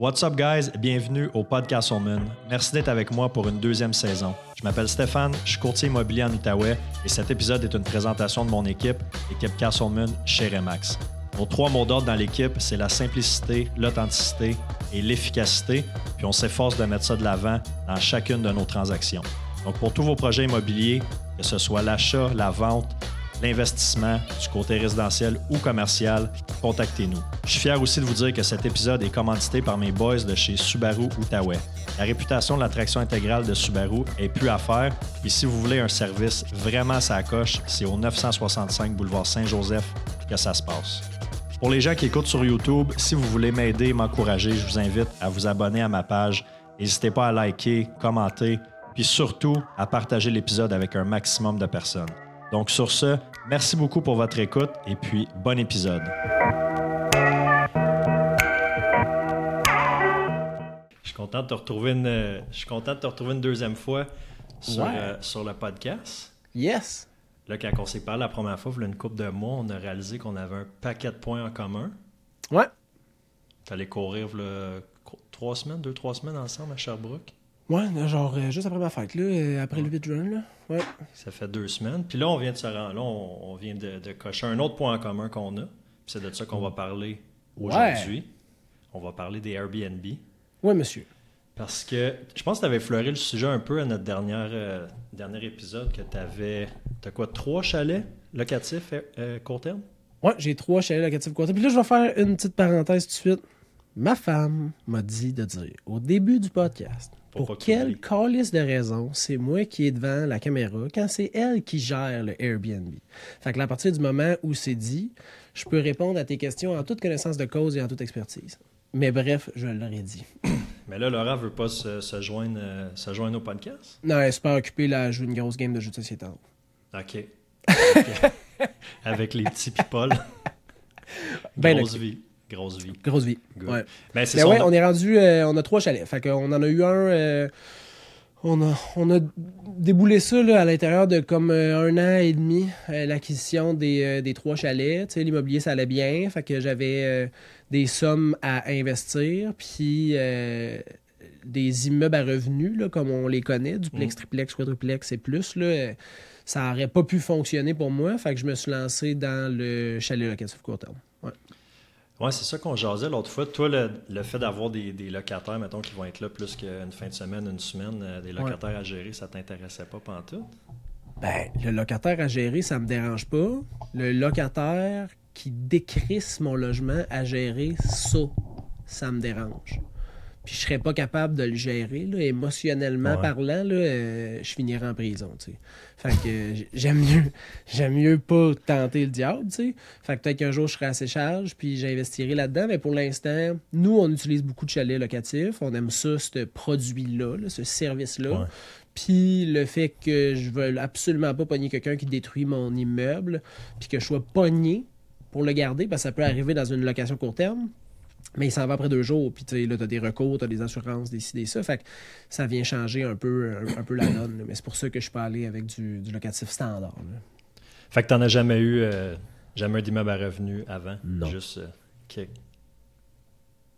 What's up, guys? Bienvenue au Podcast Moon. Merci d'être avec moi pour une deuxième saison. Je m'appelle Stéphane, je suis courtier immobilier en Outaouais et cet épisode est une présentation de mon équipe, l'équipe Castleman chez Remax. Nos trois mots d'ordre dans l'équipe, c'est la simplicité, l'authenticité et l'efficacité, puis on s'efforce de mettre ça de l'avant dans chacune de nos transactions. Donc, pour tous vos projets immobiliers, que ce soit l'achat, la vente, l'investissement, du côté résidentiel ou commercial, contactez-nous. Je suis fier aussi de vous dire que cet épisode est commandité par mes boys de chez Subaru Outaouais. La réputation de l'attraction intégrale de Subaru est plus à faire. Et si vous voulez un service vraiment sa coche, c'est au 965 boulevard Saint-Joseph que ça se passe. Pour les gens qui écoutent sur YouTube, si vous voulez m'aider, m'encourager, je vous invite à vous abonner à ma page. N'hésitez pas à liker, commenter, puis surtout à partager l'épisode avec un maximum de personnes. Donc sur ce, merci beaucoup pour votre écoute et puis bon épisode. Je suis content de te retrouver une, je suis content de te retrouver une deuxième fois sur, Ouais. euh, sur le podcast. Yes. Là, quand on s'est parlé la première fois, il y a une couple de mois, on a réalisé qu'on avait un paquet de points en commun. Ouais. Tu allais courir trois semaines, deux, trois semaines ensemble à Sherbrooke. Ouais, genre euh, juste après ma fête, là, euh, après le 8 juin, là. Ouais. Ça fait deux semaines. Puis là, on vient de se rendre. Là, on, on vient de, de cocher un autre point en commun qu'on a. Puis c'est de ça qu'on va parler aujourd'hui. On va parler des Airbnb. Ouais, monsieur. Parce que je pense que tu avais fleuré le sujet un peu à notre dernière, euh, dernier épisode que tu avais. T'as quoi, trois chalets locatifs euh, euh, court terme? Ouais, j'ai trois chalets locatifs côté. Puis là, je vais faire une petite parenthèse tout de suite. Ma femme m'a dit de dire au début du podcast Pour pas quelle calice de raison c'est moi qui est devant la caméra quand c'est elle qui gère le Airbnb? Fait que là, à partir du moment où c'est dit, je peux répondre à tes questions en toute connaissance de cause et en toute expertise. Mais bref, je l'aurais dit. Mais là, Laurent veut pas se, se joindre, euh, se joindre au podcast? Non, elle est super occupée là, à jouer une grosse game de jeux de société. OK. Ok. Avec les petits people. Ben Grosse vie. Grosse vie. Grosse vie. Good. Ouais. Ben, c'est son- ouais, on est rendu, euh, on a trois chalets. Fait qu'on en a eu un. euh, on, a, on a déboulé ça là, à l'intérieur de comme euh, un an et demi, l'acquisition des, des trois chalets. Tu sais, l'immobilier, ça allait bien. Fait que j'avais des sommes à investir. Puis des immeubles à revenus, là, comme on les connaît, duplex, Mm. triplex, quadruplex et plus. Là, ça n'aurait pas pu fonctionner pour moi. Fait que je me suis lancé dans le chalet locatif court terme. Ouais. Ouais, c'est ça qu'on jasait l'autre fois. Toi, le, le fait d'avoir des, des locataires, mettons, qui vont être là plus qu'une fin de semaine, une semaine, euh, des locataires à gérer, ça t'intéressait pas pantoute? Ben, le locataire à gérer, ça me dérange pas. Le locataire qui décrisse mon logement à gérer, ça, ça me dérange. Puis je serais pas capable de le gérer, là, émotionnellement Ouais. parlant, là, euh, je finirais en prison, tu sais. Fait que euh, j'aime mieux, j'aime mieux pas tenter le diable, tu sais. Fait que peut-être qu'un jour je serai assez charge, puis j'investirai là-dedans, mais pour l'instant, nous, on utilise beaucoup de chalets locatifs, on aime ça, ce produit-là, là, ce service-là. Ouais. Puis le fait que je veux absolument pas pogner quelqu'un qui détruit mon immeuble, puis que je sois pogné pour le garder, parce que ça peut arriver dans une location court terme, mais il s'en va après deux jours, puis tu sais, là, t'as des recours, t'as des assurances, des ci, des ça, fait que ça vient changer un peu, un, un peu la donne, là. mais c'est pour ça que je suis pas allé avec du, du locatif standard. là. Fait que t'en as jamais eu, euh, jamais un d'immeuble à revenus avant? Non. Juste, euh.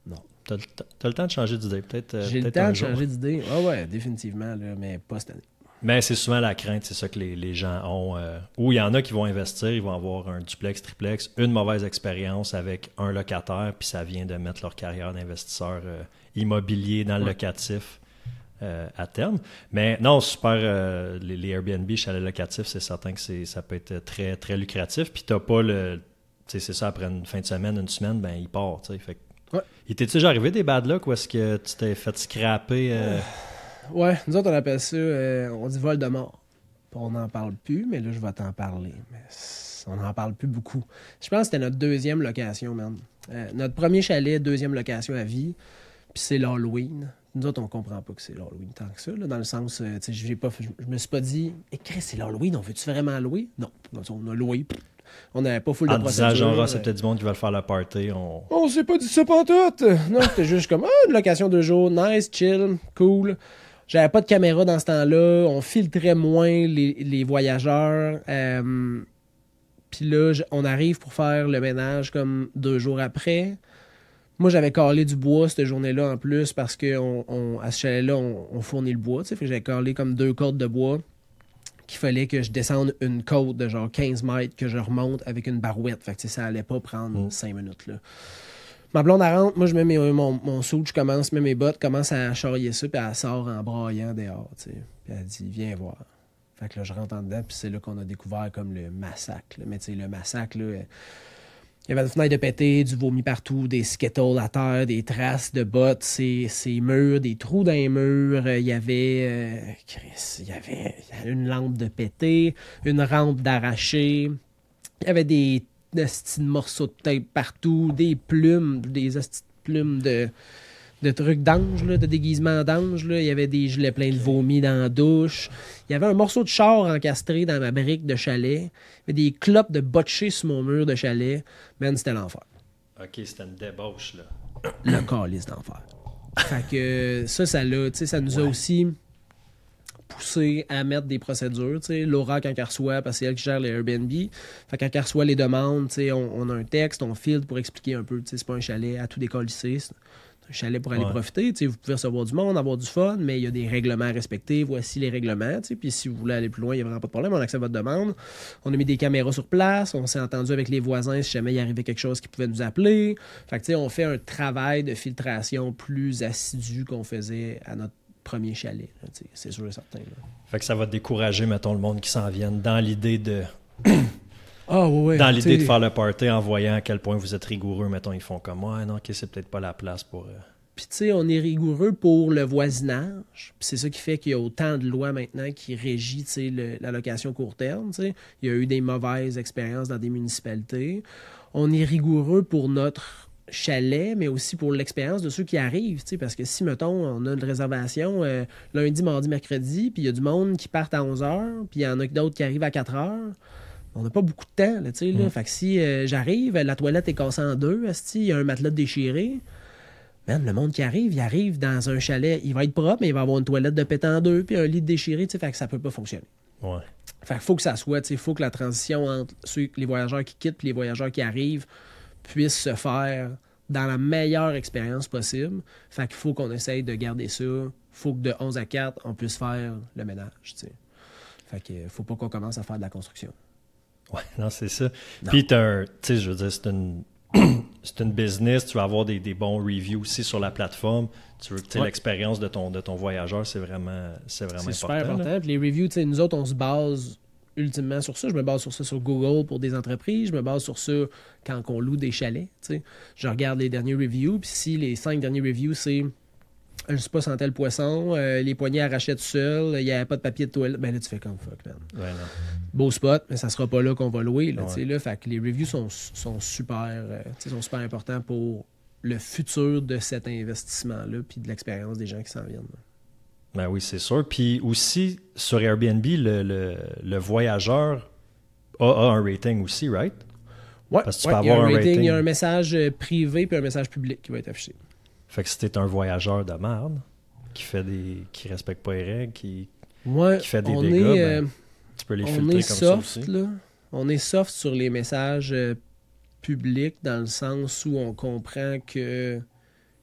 Non. T'as, le t- t'as le temps de changer d'idée, peut-être. euh, J'ai le temps de changer d'idée. Ah ouais, définitivement, là, mais pas cette année. Mais c'est souvent la crainte, c'est ça que les, les gens ont. euh, ou il y en a qui vont investir, ils vont avoir un duplex, triplex, une mauvaise expérience avec un locataire, puis ça vient de mettre leur carrière d'investisseur euh, immobilier dans le Ouais. locatif euh, à terme. Mais non, super, les, les Airbnb, chalet locatif, c'est certain que c'est, ça peut être très, très lucratif. Puis t'as pas le. Tu sais, c'est ça, après une fin de semaine, une semaine, ben il part, tu sais. Fait que- Ouais. Il t'est déjà arrivé des bad luck ou est-ce que tu t'es fait scraper Ouais, nous autres, on appelle ça, euh, on dit vol de mort. On n'en parle plus, mais là, je vais t'en parler. Mais on n'en parle plus beaucoup. Je pense que c'était notre deuxième location, man. Euh, notre premier chalet, deuxième location à vie, puis c'est l'Halloween. Nous autres, on comprend pas que c'est l'Halloween tant que ça, là, dans le sens, euh, tu sais, j'ai pas, je, me suis pas dit, eh, Chris, c'est l'Halloween, on veut-tu vraiment louer? Non, on a loué. On n'avait pas full de en disant genre, c'est euh, peut-être du monde qui va le faire la party, on... on s'est pas dit ça pantoute. Non, c'était juste comme, ah, une location de jour, nice, chill, cool. J'avais pas de caméra dans ce temps-là. On filtrait moins les, les voyageurs. Euh, Puis là, on arrive pour faire le ménage comme deux jours après. Moi, j'avais calé du bois cette journée-là en plus parce que on, à ce chalet-là, on, fournit le bois. Fait que j'avais calé comme deux cordes de bois qu'il fallait que je descende une côte de genre 15 mètres, que je remonte avec une barouette. Fait que ça allait pas prendre 5 minutes. Là. Ma blonde, elle moi, je mets mon, mon soude, je commence, mets mes bottes, commence à charrier ça, puis elle sort en braillant dehors, tu sais. Puis elle dit, viens voir. Fait que là, je rentre en dedans, puis c'est là qu'on a découvert comme le massacre. Mais tu sais, le massacre, là, il y avait une fenêtre de pété, du vomi partout, des skittles à terre, des traces de bottes, ces, murs, des trous dans les murs. Il y avait, euh, il y avait une lampe de pété, une rampe d'arraché. Il y avait des de morceaux de tape partout, des plumes, des plumes de, de trucs d'ange, de déguisement d'ange. Il y avait des gilets pleins de vomi dans la douche. Il y avait un morceau de char encastré dans ma brique de chalet. Il y avait des clopes de botchés sur mon mur de chalet. Man, c'était l'enfer. OK, c'était une débauche, là. Le calice d'enfer. fait que ça, ça, ça nous a aussi poussé à mettre des procédures. Laura, quand elle reçoit, parce que c'est elle qui gère les Airbnb, fait quand elle reçoit les demandes, on, on a un texte, on filtre pour expliquer un peu. C'est pas un chalet à tout décollisser. C'est un chalet pour aller profiter. Vous pouvez recevoir du monde, avoir du fun, mais il y a des règlements à respecter. Voici les règlements. Puis si vous voulez aller plus loin, il n'y a vraiment pas de problème. On accepte votre demande. On a mis des caméras sur place. On s'est entendu avec les voisins si jamais il arrivait quelque chose qui pouvait nous appeler. Fait que, on fait un travail de filtration plus assidu qu'on faisait à notre premier chalet. C'est sûr et certain. Fait que ça va décourager, mettons, le monde qui s'en vienne dans l'idée de. Ah, dans l'idée de faire le party en voyant à quel point vous êtes rigoureux, mettons, ils font comme moi, non, ok, c'est peut-être pas la place pour. Euh, puis, tu sais, on est rigoureux pour le voisinage. Puis, c'est ça qui fait qu'il y a autant de lois maintenant qui régissent la location court terme. Il y a eu des mauvaises expériences dans des municipalités. On est rigoureux pour notre chalet, mais aussi pour l'expérience de ceux qui arrivent. Parce que si, mettons, on a une réservation euh, lundi, mardi, mercredi, puis il y a du monde qui part à 11 h, puis il y en a d'autres qui arrivent à 4 h, on n'a pas beaucoup de temps. Là, là. Mm. Fait que si euh, j'arrive, la toilette est cassée en deux, il y a un matelas déchiré. Même le monde qui arrive, il arrive dans un chalet, il va être propre, mais il va avoir une toilette de pétant en deux, puis un lit déchiré, fait que ça peut pas fonctionner. Ouais. Fait qu'il faut que ça soit, il faut que la transition entre les voyageurs qui quittent et les voyageurs qui arrivent puisse se faire dans la meilleure expérience possible. Fait qu'il faut qu'on essaye de garder ça. faut que de 11 à 4, on puisse faire le ménage. T'sais. Fait qu'il faut pas qu'on commence à faire de la construction. Ouais, non, c'est ça. Puis, tu sais, je veux dire, c'est une, c'est une business, tu vas avoir des, des, bons reviews aussi sur la plateforme. Tu veux, ouais. l'expérience de ton, de ton voyageur, c'est vraiment, c'est vraiment important. C'est super important. Les reviews, nous autres, on se base ultimement sur ça. Je me base sur ça sur Google pour des entreprises. Je me base sur ça quand on loue des chalets. Je regarde les derniers reviews. Puis si les cinq derniers reviews, c'est je sais pas, sentait le poisson, euh, les poignets arrachés tout seul, il n'y avait pas de papier de toilette. Ben là, tu fais comme fuck, man. Beau spot, mais ça sera pas là qu'on va louer. Là, là, fait que les reviews sont, sont super, euh, sont super importants pour le futur de cet investissement-là, puis de l'expérience des gens qui s'en viennent. Ben oui, c'est sûr. Puis aussi, sur Airbnb, le, le, voyageur a, un rating aussi, right? Oui, Parce que tu peux avoir un rating, Il y a un message euh, privé puis un message public qui va être affiché. Fait que si t'es un voyageur de merde, qui fait des. qui respecte pas les règles, qui, qui fait des dégâts, ben, euh, tu peux les filtrer comme soft, ça aussi. Là. On est soft sur les messages euh, publics dans le sens où on comprend que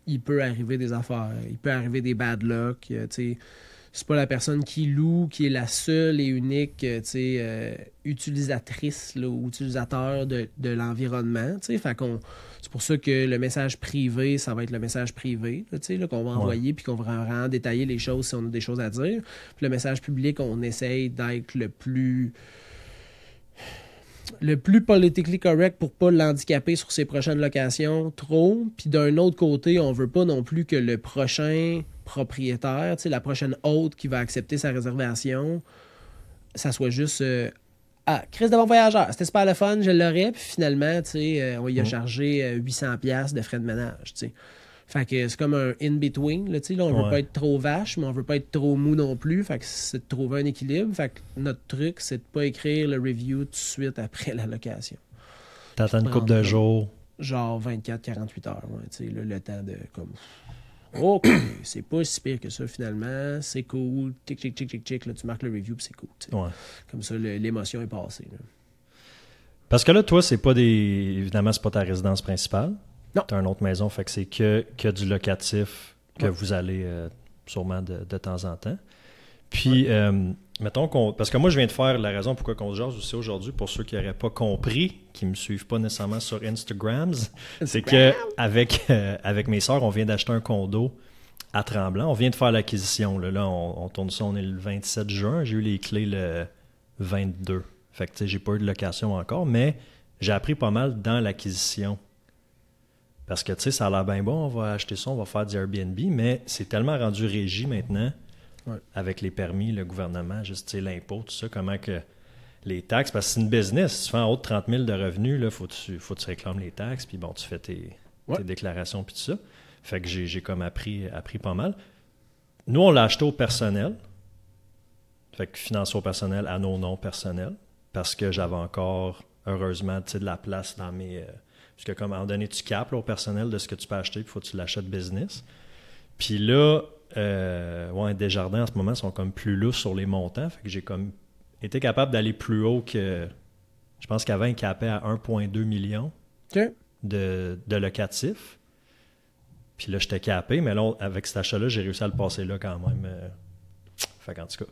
il peut arriver des affaires, il peut arriver des bad luck. Euh, c'est pas la personne qui loue qui est la seule et unique euh, euh, utilisatrice ou utilisateur de, de l'environnement. C'est pour ça que le message privé, ça va être le message privé qu'on va envoyer puis qu'on va vraiment détailler les choses si on a des choses à dire. Puis le message public, on essaye d'être le plus le plus politically correct pour pas l'handicaper sur ses prochaines locations trop. Puis d'un autre côté, on veut pas non plus que le prochain propriétaire, la prochaine hôte qui va accepter sa réservation, ça soit juste euh, Ah, Chris de bon voyageur, c'était super le fun, je l'aurais, puis finalement, euh, on y a mm. chargé 800$ euh, de frais de ménage. Fait que c'est comme un in-between. Là, là, on veut pas être trop vache, mais on veut pas être trop mou non plus. Fait que c'est de trouver un équilibre. Fait que notre truc, c'est de pas écrire le review tout de suite après la location. T'attends une couple de jours. Genre 24-48 heures. Ouais, là, le temps de comme. OK, c'est pas si pire que ça finalement. C'est cool. Tic, tic, tic, tic, tic. Là, tu marques le review, puis c'est cool. Ouais. Comme ça, l'émotion est passée. Parce que là, toi, c'est pas des. Évidemment, c'est pas ta résidence principale. Non. Tu as une autre maison, fait que c'est que, que du locatif que vous allez euh, sûrement de, de, temps en temps. Puis, euh, mettons qu'on. Parce que moi, je viens de faire la raison pourquoi on se jase aussi aujourd'hui, pour ceux qui n'auraient pas compris, qui ne me suivent pas nécessairement sur Instagrams, c'est que avec, euh, avec mes soeurs, on vient d'acheter un condo à Tremblant. On vient de faire l'acquisition. Là, là on, on, tourne ça, on est le 27 juin. J'ai eu les clés le 22. Fait que, tu sais, j'ai pas eu de location encore, mais j'ai appris pas mal dans l'acquisition. Parce que, tu sais, ça a l'air bien bon, on va acheter ça, on va faire du Airbnb, mais c'est tellement rendu régi maintenant Ouais. avec les permis, le gouvernement, juste, tu sais, l'impôt, tout ça, comment que les taxes, parce que c'est une business, si tu fais en haut de 30 000 de revenus, il faut, que tu- faut que tu réclames les taxes, puis bon, tu fais tes, Ouais. tes déclarations, puis tout ça. Fait que j'ai comme appris, appris pas mal. Nous, on l'a acheté au personnel. Fait que financier au personnel à nos noms personnels. Parce que j'avais encore, heureusement, tu sais, de la place dans mes. euh, parce que, comme à un moment donné, tu capes là, au personnel de ce que tu peux acheter, puis il faut que tu l'achètes business. Puis là, euh, ouais, Desjardins en ce moment sont comme plus lousses sur les montants. Fait que j'ai comme été capable d'aller plus haut que. Je pense qu'avant, ils capaient à 1,2 million de, de locatif. Puis là, j'étais capé, mais là, avec cet achat-là, j'ai réussi à le passer là quand même. euh. Fait qu'en tout cas.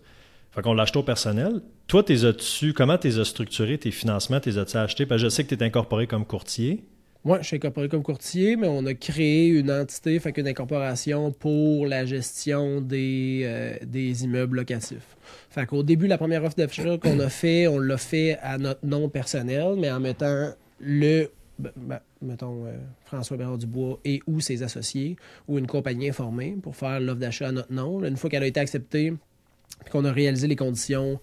Fait qu'on l'a acheté au personnel. Toi, t'es as-tu, comment t'es as structuré tes financements, t'es as-tu achetés? Parce que je sais que tu es incorporé comme courtier. Moi, je suis incorporé comme courtier, mais on a créé une entité, fait qu'une incorporation pour la gestion des, euh, des immeubles locatifs. Fait qu'au début, la première offre d'achat qu'on a fait, on l'a fait à notre nom personnel, mais en mettant le, ben, ben, mettons, euh, François Bérard Dubois et ou ses associés, ou une compagnie informée pour faire l'offre d'achat à notre nom. Une fois qu'elle a été acceptée, puis qu'on a réalisé les conditions,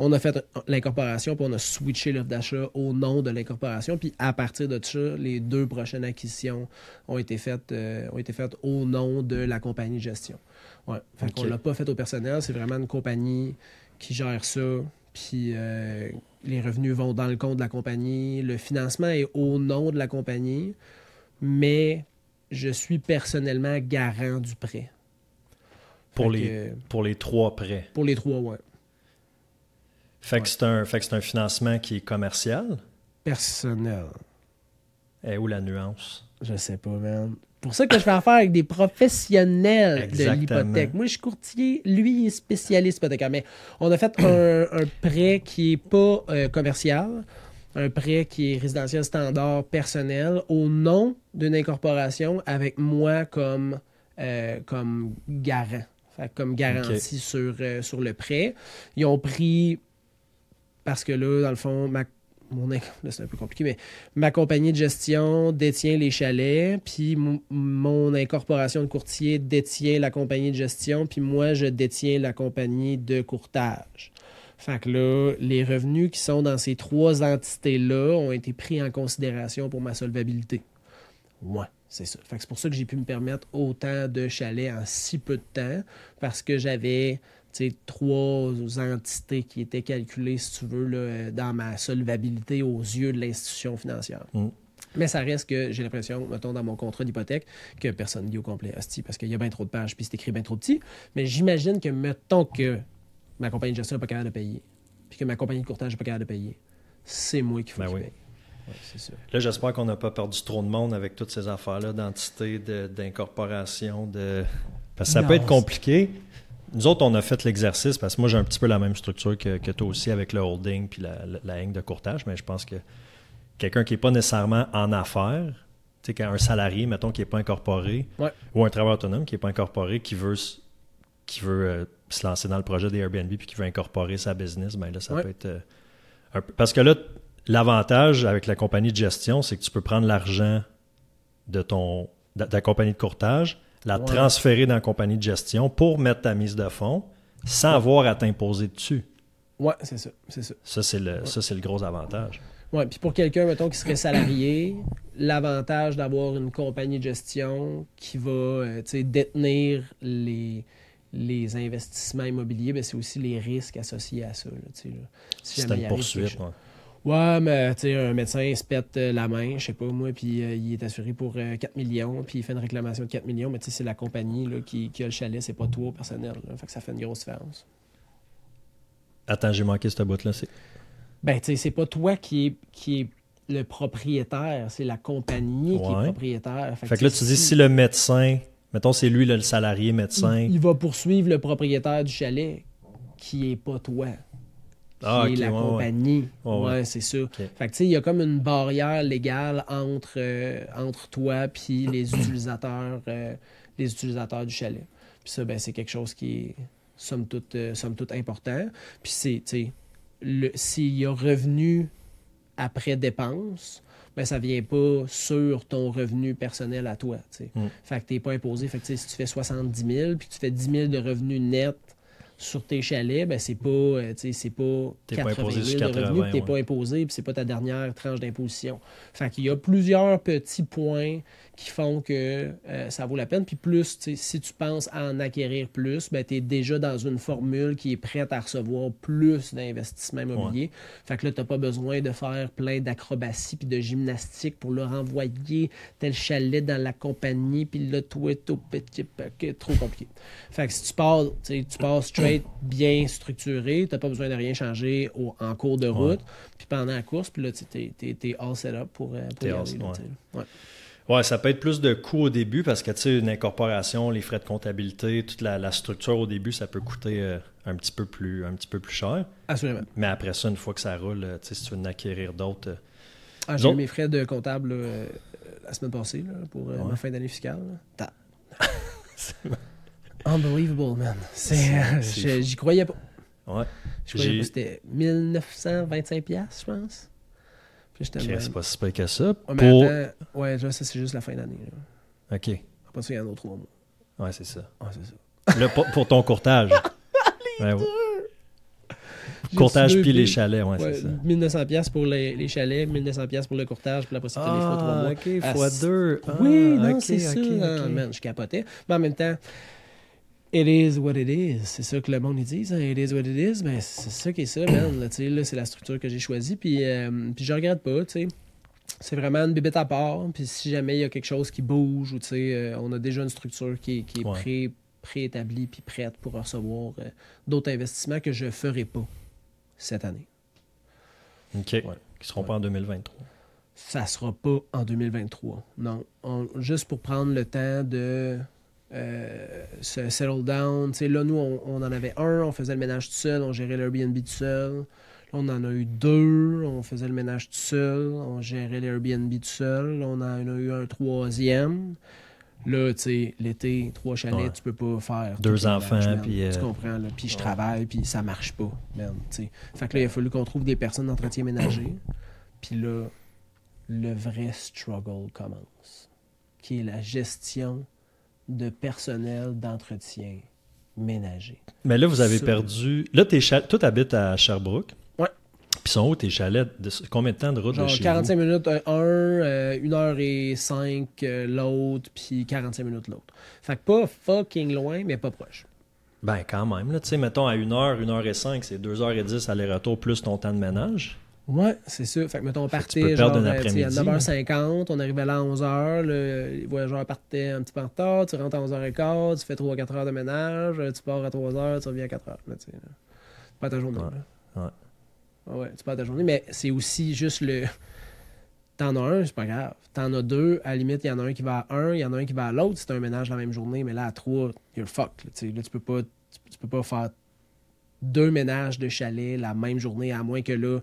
on a fait l'incorporation, puis on a switché l'offre d'achat au nom de l'incorporation. Puis à partir de ça, les deux prochaines acquisitions ont été faites, euh, ont été faites au nom de la compagnie de gestion. Ouais. Fait qu'on l'a pas fait au personnel, c'est vraiment une compagnie qui gère ça. Puis euh, les revenus vont dans le compte de la compagnie. Le financement est au nom de la compagnie, mais je suis personnellement garant du prêt. Pour Fait les, que, pour les trois prêts. pour les trois, ouais. Fait que c'est un, fait que c'est un financement qui est commercial. Personnel. Et où la nuance? Je sais pas, man. Pour ça que je fais affaire avec des professionnels Exactement. de l'hypothèque. Moi, je suis courtier, lui, il est spécialiste hypothécaire. Mais on a fait un, un prêt qui est pas euh, commercial, un prêt qui est résidentiel standard personnel au nom d'une incorporation avec moi comme, euh, comme garant. Fait comme garantie sur, euh, sur le prêt. Ils ont pris, parce que là, dans le fond, ma, mon, c'est un peu compliqué, mais ma compagnie de gestion détient les chalets, puis mon incorporation de courtier détient la compagnie de gestion, puis moi, je détiens la compagnie de courtage. Fait que là, les revenus qui sont dans ces trois entités-là ont été pris en considération pour ma solvabilité. Ouais, c'est ça. Fait que c'est pour ça que j'ai pu me permettre autant de chalets en si peu de temps, parce que j'avais trois entités qui étaient calculées, si tu veux, là, dans ma solvabilité aux yeux de l'institution financière. Mm. Mais ça reste que j'ai l'impression, mettons, dans mon contrat d'hypothèque, que personne ne lit au complet. Hostie, parce qu'il y a bien trop de pages, puis c'est écrit bien trop petit. Mais j'imagine que, mettons que ma compagnie de gestion n'est pas capable de payer, puis que ma compagnie de courtage n'est pas capable de payer, c'est moi qui faut Ben oui. paye. Ouais. Là, j'espère qu'on n'a pas perdu trop de monde avec toutes ces affaires-là d'entité, de- d'incorporation, de... Parce que ça Non, peut être compliqué. Nous autres, on a fait l'exercice parce que moi, j'ai un petit peu la même structure que, que toi aussi avec le holding puis la, la, la ligne de courtage, mais je pense que quelqu'un qui n'est pas nécessairement en affaires, tu sais, qu'un salarié, mettons, qui n'est pas incorporé, Ouais. ou un travailleur autonome qui n'est pas incorporé, qui veut, qui veut euh, se lancer dans le projet des Airbnb puis qui veut incorporer sa business, ben là, ça Ouais. peut être euh, un peu... Parce que là, l'avantage avec la compagnie de gestion, c'est que tu peux prendre l'argent de ton de ta compagnie de courtage, la Ouais. transférer dans la compagnie de gestion pour mettre ta mise de fonds sans avoir à t'imposer dessus. Ouais, c'est ça. C'est ça. Ça, c'est le, ça, c'est le gros avantage. Ouais, puis pour quelqu'un, mettons, qui serait salarié, l'avantage d'avoir une compagnie de gestion qui va euh, détenir les, les investissements immobiliers, ben, c'est aussi les risques associés à ça. Là. Si C'est une arrive poursuite. Ouais. Mais tu sais, un médecin se pète euh, la main, je sais pas moi, puis euh, il est assuré pour euh, 4 millions, puis il fait une réclamation de 4 millions, mais tu sais, c'est la compagnie là, qui, qui a le chalet, c'est pas toi au personnel. Là, fait que ça fait une grosse différence. Attends, j'ai manqué ce bout-là. C'est... Ben, tu sais, c'est pas toi qui est, qui est le propriétaire, c'est la compagnie qui est propriétaire. Fait que là, tu dis si le médecin, mettons, c'est lui le salarié médecin. il, il va poursuivre le propriétaire du chalet, qui est pas toi, Ah, la ouais, compagnie. Ouais, Ouais, ouais. c'est. Ok. Fait que tu sais, il y a comme une barrière légale entre, euh, entre toi puis les utilisateurs, euh, les utilisateurs du chalet. Puis ça, ben, c'est quelque chose qui est somme toute, euh, somme toute important. Puis c'est, tu sais, s'il y a revenu après dépense, ben ça vient pas sur ton revenu personnel à toi. tu sais. Mm. Fait que t'es pas imposé. Fait que tu si tu fais 70 000 puis tu fais 10 000 de revenus nets sur tes chalets, ben c'est pas, euh, c'est pas T'es pas 80 imposé 000 sur de revenus 80, t'es ouais. pas imposé puis c'est pas ta dernière tranche d'imposition. Fait qu'il y a plusieurs petits points qui font que euh, ça vaut la peine. Puis plus, si tu penses à en acquérir plus, ben, tu es déjà dans une formule qui est prête à recevoir plus d'investissements immobiliers. Fait que là, tu n'as pas besoin de faire plein d'acrobaties puis de gymnastique pour leur envoyer tel chalet dans la compagnie, puis là, toi, tout petit paquet, trop compliqué. Fait que si tu pars, tu pars straight, bien structuré, tu n'as pas besoin de rien changer au- en cours de route, puis pendant la course, puis là, tu es, all set up pour, euh, pour y all- aller, là, ouais. Ouais, ça peut être plus de coûts au début parce que, tu sais, une incorporation, les frais de comptabilité, toute la, la structure au début, ça peut coûter euh, un, petit peu plus, un petit peu plus cher. Assurément. Mais après ça, une fois que ça roule, euh, tu sais, si tu veux en acquérir d'autres. euh, Ah, j'ai eu mes frais de comptable euh, la semaine passée là, pour Ouais. ma fin d'année fiscale. Unbelievable, man. J'y croyais pas. Ouais. Je croyais pas. C'était 1925$, piastres, je pense. Puis j'étais Ok, le c'est pas si pire que ça. Ouais, mais Pour... attends, ouais, là, ça, c'est juste la fin d'année. OK. Après ça, il y en a trois mois. Ouais, c'est ça. Ah, c'est ça. Là, pour, pour ton courtage. Ouais. Courtage puis les chalets, ouais, ouais, c'est ça. 1900$ piastres pour les, les chalets, 1900$ piastres pour le courtage, puis après ça, t'as les fois trois mois. OK, Ah, fois deux. Ah, oui, non, ok, c'est ça. Ah, man, je capotais. Mais en même temps, it is what it is. C'est ça que le monde dit. hein, It is what it is. Ben, c'est ça qui est ça, man. Là, c'est la structure que j'ai choisie. Puis, euh, puis je regrette pas. tu sais. C'est vraiment une bibette à part. Puis si jamais il y a quelque chose qui bouge ou tu sais, euh, on a déjà une structure qui est, qui est Ouais. pré- préétablie puis prête pour recevoir euh, d'autres investissements que je ne ferai pas cette année. OK. Qui seront pas en 2023. ça sera pas en 2023. Non. On- juste pour prendre le temps de euh, se settle down. Tu sais, là, nous, on, on en avait un, on faisait le ménage tout seul, on gérait l'Airbnb tout seul. Là, on en a eu deux, on faisait le ménage tout seul, on gérait l'Airbnb tout seul. Là, on en a eu un troisième. Là, tu sais, l'été, trois chalets, Ouais. tu peux pas faire. Deux enfants, puis, euh, Tu comprends, là? Puis je travaille, puis ça marche pas, man, tu sais. Fait que là, il a fallu qu'on trouve des personnes d'entretien ménager. Puis là, le vrai struggle commence, qui est la gestion de personnel d'entretien ménager. Mais là, vous avez perdu. Là, tes chalets. Toi, t'habites à Sherbrooke. Ouais. Puis sont où tes chalets de... Combien de temps de route Genre de chez 45 minutes un, un, euh, 1 heure et 5 euh, l'autre, puis 45 minutes l'autre. Fait que pas fucking loin, mais pas proche. Ben, quand même. Là, tu sais, mettons à 1 heure, 1 heure et 5, c'est 2 heures et 10 aller-retour plus ton temps de ménage. Ouais, c'est ça. Fait que, mettons, on partait genre, sais, à après-midi, 9h50, on arrivait là à 11h, le- les voyageurs partaient un petit peu en retard, tu rentres à 11h15, tu fais 3-4 heures de ménage, tu pars à 3h, tu reviens à 4h. Là, tu perds ta journée. Ouais, ouais. Ah ouais, tu perds ta journée, mais c'est aussi juste le... T'en as un, c'est pas grave. T'en as deux, à la limite, il y en a un qui va à un, il y en a un qui va à l'autre, c'est un ménage la même journée, mais là, à trois, you're fucked. Là, tu peux pas tu, tu peux pas faire deux ménages de chalet la même journée, à moins que là,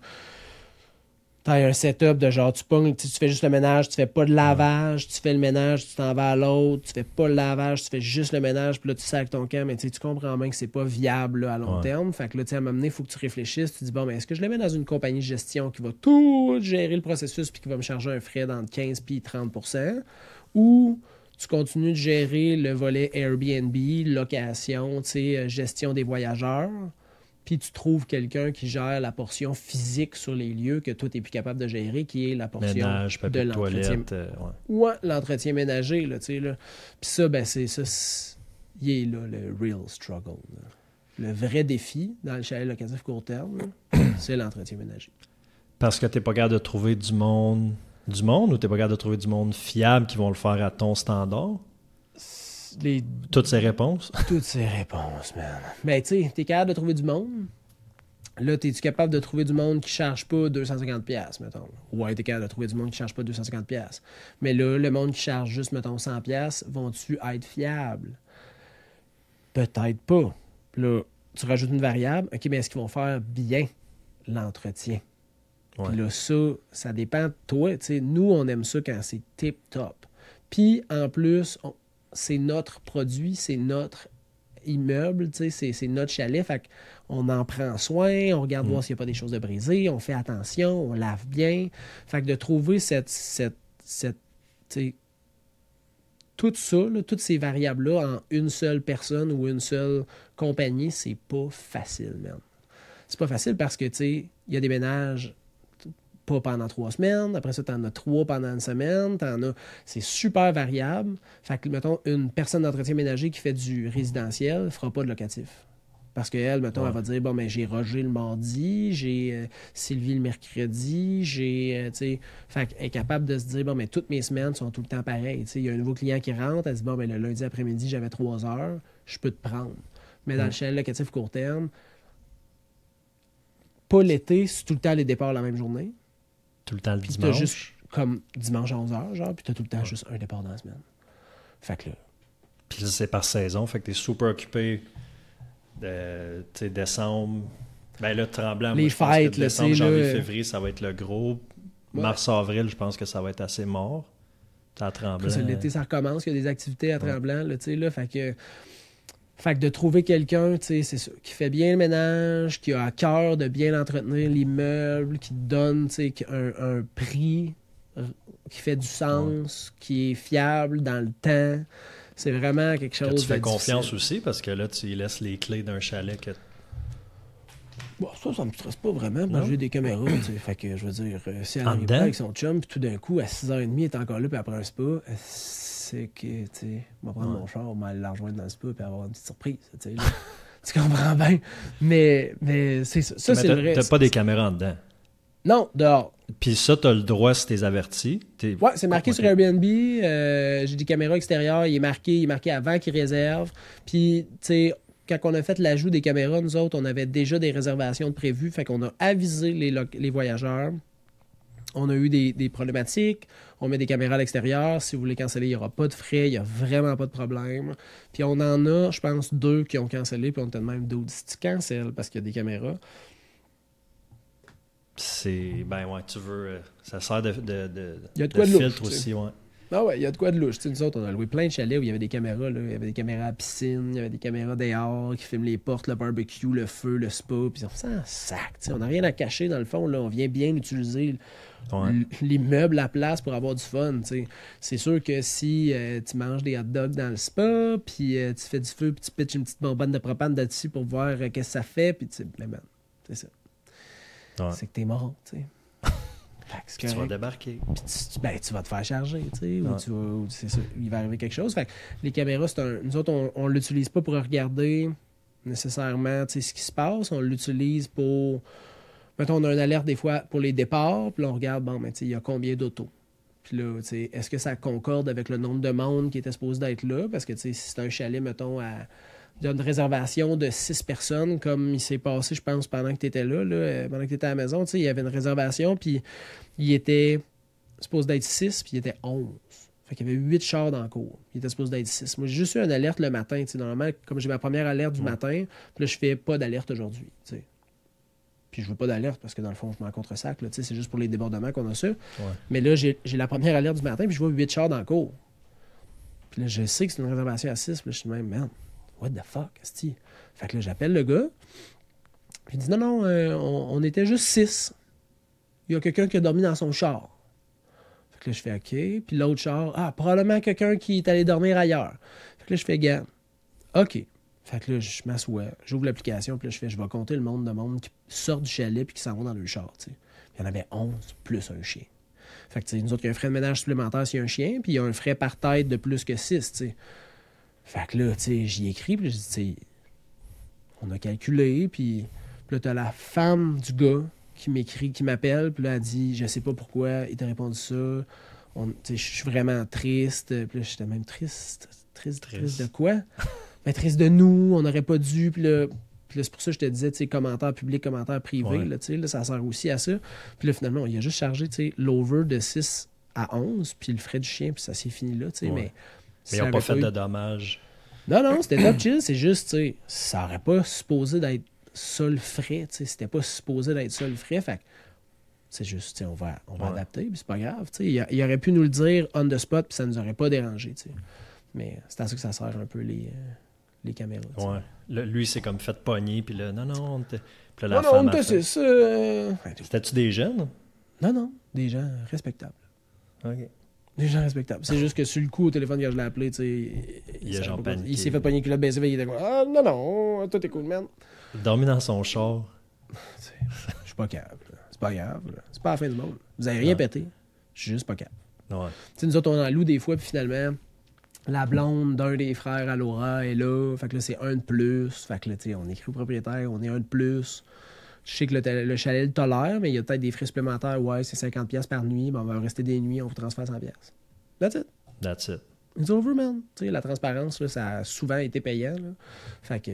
t'as un setup de genre, tu pognes, tu, fais juste le ménage, tu fais pas de lavage, tu fais le ménage, tu t'en vas à l'autre, tu fais pas le lavage, tu fais juste le ménage, puis là, tu sacs ton camp, mais tu comprends bien que c'est pas viable là, à long Ouais. terme. Fait que là, tu sais, à donné, il faut que tu réfléchisses, tu dis, bon, mais est-ce que je le mets dans une compagnie de gestion qui va tout gérer le processus, puis qui va me charger un frais d'entre 15 puis 30% ou tu continues de gérer le volet Airbnb, location, tu sais, euh, gestion des voyageurs, puis tu trouves quelqu'un qui gère la portion physique sur les lieux que toi, tu n'es plus capable de gérer, qui est la portion Ménage, de, l'entretien. euh, ouais. Ouais, l'entretien ménager, là, tu sais, là. Puis ça, ben, c'est ça, il est là, le real struggle. là. Le vrai défi dans le chalet locatif court terme, c'est l'entretien ménager. Parce que t'es pas capable de trouver du monde du monde ou t'es pas capable de trouver du monde fiable qui vont le faire à ton standard? Les Toutes ces réponses? Toutes ces réponses, man. Mais tu sais, t'es capable de trouver du monde, Là, es-tu capable de trouver du monde qui charge pas 250$, mettons? Ouais, t'es capable de trouver du monde qui charge pas 250$. Mais là, le monde qui charge juste, mettons, 100$, vont-tu être fiables? Peut-être pas. Là, tu rajoutes une variable. OK, mais est-ce qu'ils vont faire bien l'entretien? Ouais. Puis là, ça, ça dépend de toi. Nous, on aime ça quand c'est tip-top. Puis, en plus, on- c'est notre produit, c'est notre immeuble, c'est, notre chalet. Fait on en prend soin, on regarde voir s'il n'y a pas des choses de brisées, on fait attention, on lave bien. Fait que de trouver cette, cette, cette tout ça, là, toutes ces variables-là en une seule personne ou une seule compagnie, c'est pas facile, man. C'est pas facile parce que, tu sais, il y a des ménages pas pendant trois semaines. Après ça, tu en as trois pendant une semaine. T'en as... C'est super variable. Fait que, mettons, une personne d'entretien ménager qui fait du résidentiel ne fera pas de locatif. Parce qu'elle, mettons, Ouais. elle va dire Bon, mais j'ai Roger le mardi, j'ai euh, Sylvie le mercredi, j'ai. euh, tu sais. Fait qu'elle est capable de se dire Bon, mais toutes mes semaines sont tout le temps pareilles. Il y a un nouveau client qui rentre, elle dit Bon, mais le lundi après-midi, j'avais trois heures, je peux te prendre. Mais dans le chalet locatif court terme, pas l'été, c'est tout le temps les départs la même journée. Tout le temps le Puis t'as dimanche. juste comme dimanche à 11h, genre, puis t'as tout le temps juste un départ dans la semaine. Fait que là, Puis là, c'est par saison. Fait que t'es super occupé de tu sais, décembre. Ben là, tremblant. Les moi, je pense que fêtes, décembre, janvier, là, février, ça va être le gros. Ouais. Mars, avril, je pense que ça va être assez mort. T'as tremblant. l'été, ça recommence, il y a des activités à Ouais. Tremblant, là, tu sais, là, fait que... Fait que de trouver quelqu'un, tu sais, c'est qui fait bien le ménage, qui a à cœur de bien entretenir l'immeuble, qui donne, tu sais, un, un prix qui fait du sens, qui est fiable dans le temps. C'est vraiment quelque Que chose tu fais de confiance difficile. aussi parce que là, tu laisses les clés d'un chalet que Bon, ça, ça me stresse pas vraiment. parce que j'ai des caméras. Fait que, je veux dire, euh, si elle En arrive dedans? pas avec son chum, puis tout d'un coup, à 6h30, elle est encore là, puis après un spa, c'est que, tu sais, on va prendre Ouais. mon char, on va aller la rejoindre dans le spa, puis avoir une petite surprise, tu sais. là. tu comprends bien? Mais, mais c'est ça. Ça, Mais c'est vrai. T'as pas des caméras en dedans. Non, dehors. Puis ça, t'as le droit si t'es averti. T'es- Ouais, c'est marqué sur Airbnb. euh, j'ai des caméras extérieures. Il est marqué, il est marqué avant qu'il réserve. Puis, tu sais, quand on a fait l'ajout des caméras, nous autres, on avait déjà des réservations de prévues. Fait qu'on a avisé les, les voyageurs. On a eu des, des problématiques. On met des caméras à l'extérieur. Si vous voulez canceller, il n'y aura pas de frais. Il n'y a vraiment pas de problème. Puis on en a, je pense, deux qui ont cancellé. Puis on était même d'autres. Si tu cancelles parce qu'il y a des caméras, C'est. Ben ouais, tu veux. euh, Ça sert de, de, de, Il y a de quoi de louche, filtre sais. aussi, ouais. Ah ouais, il y a de quoi de louche. Nous autres, on a loué plein de chalets où il y avait des caméras. Là. Il y avait des caméras à piscine, il y avait des caméras dehors qui filment les portes, le barbecue, le feu, le spa. Puis on s'en sac. On n'a rien à cacher dans le fond. Là. On vient bien utiliser Ouais. l'immeuble, la place pour avoir du fun. C'est sûr que si euh, tu manges des hot dogs dans le spa, puis euh, tu fais du feu, puis tu pitches une petite bonbonne de propane là-dessus pour voir euh, qu'est-ce que ça fait, puis tu sais, mais man, c'est ça. Ouais. C'est que t'es mort, tu sais. Puis tu vas débarquer. puis tu, ben, tu vas te faire charger, tu sais, ou Ouais. tu vas, ou c'est ça, il va arriver quelque chose. Fait que les caméras, c'est un, nous autres, on, on l'utilise pas pour regarder nécessairement, tu sais, ce qui se passe. On l'utilise pour, mettons, on a une alerte des fois pour les départs, puis là, on regarde, bon, mais tu sais, il y a combien d'autos? Puis là, tu sais, est-ce que ça concorde avec le nombre de monde qui était supposé d'être là? Parce que, tu sais, si c'est un chalet, mettons, à il y a une réservation de six personnes, comme il s'est passé, je pense, pendant que tu étais là, là, euh, pendant que tu étais à la maison, tu sais, il y avait une réservation, puis il était supposé d'être 6, puis il était 11. Fait qu'il y avait 8 chars dans le cours. Il était supposé d'être 6. Moi, j'ai juste eu une alerte le matin. tu sais. Normalement, comme j'ai ma première alerte du Ouais. matin, puis là, je fais pas d'alerte aujourd'hui. Puis je veux pas d'alerte parce que dans le fond, je m'en contre-sac. C'est juste pour les débordements qu'on a ça. Mais là, j'ai la première alerte du matin, puis je vois 8 chars dans le cours. Puis là, je sais que c'est une réservation à 6. Puis là, je suis même, man, what the fuck, esti? Fait que là, j'appelle le gars. Puis il dit, non, non, euh, on, on était juste 6. Il y a quelqu'un qui a dormi dans son char. Fait que là, je fais OK. Puis l'autre char, ah, probablement quelqu'un qui est allé dormir ailleurs. Fait que là, je fais gars. OK. Fait que là, je m'assois, j'ouvre l'application, puis là, je fais, je vais compter le monde de monde qui sort du chalet puis qui s'en vont dans le char, tu sais. Il y en avait 11 plus un chien. Fait que, tu sais, nous autres, il y a un frais de ménage supplémentaire s'il y a un chien, puis il y a un frais par tête de plus que 6, tu sais. Fait que là, tu sais, j'y écris, puis je dis, tu sais, on a calculé, puis puis là, t'as la femme du gars qui m'écrit, qui m'appelle, puis là, elle dit, je sais pas pourquoi il t'a répondu ça. On- tu sais, Je suis vraiment triste. Puis là, j'étais même triste. Triste, triste, Triste. de quoi? Mais triste de nous, on n'aurait pas dû. Puis là, puis Puis là, c'est pour ça que je te disais, tu sais, commentaire public, commentaire privé, Ouais. là, tu sais, là, ça sert aussi à ça. Puis là, finalement, il a juste chargé, tu sais, l'over de 6 à 11, puis le frais du chien, puis ça s'est fini là, tu sais, Ouais. mais... Mais ils n'ont pas fait eu- de dommages. Non, non, c'était top chill, c'est juste, tu sais, ça aurait pas supposé d'être ça le frais, tu sais, c'était pas supposé d'être ça le frais, fait que c'est juste, tu sais, on va, on va Ouais. adapter, puis c'est pas grave, tu sais, il aurait pu nous le dire on the spot, puis ça nous aurait pas dérangé, tu sais. Mais c'est à ça que ça sert un peu les, euh, les caméras. Ouais. Là, lui, c'est comme fait pogner, puis là, non, non, on était. Puis là, la Non, on était euh, C'était-tu des jeunes? Non, non, des gens respectables. OK. Des gens respectables. C'est juste que sur le coup, au téléphone, quand je l'ai appelé, tu sais, Il pas. Il s'est fait pogner culotte baissée, il était comme Ah, non, non, tout est cool, man. Dormi dans son char. Je suis pas capable. C'est pas grave. C'est pas la fin du monde. Vous avez rien pété. Je suis juste pas capable. Ouais. Tu sais, nous autres, on en loue des fois, puis finalement, la blonde d'un des frères à Laura est là. Fait que là, c'est un de plus. Fait que là, tu sais, on écrit au propriétaire, on est un de plus. Je sais que le, le chalet le tolère, mais il y a peut-être des frais supplémentaires. Ouais, c'est 50$ piastres par nuit. Ben, on va rester des nuits, on vous transfère 100$. piastres. That's it. That's it. It's over, man. Tu sais, la transparence, là, ça a souvent été payant. là. Fait que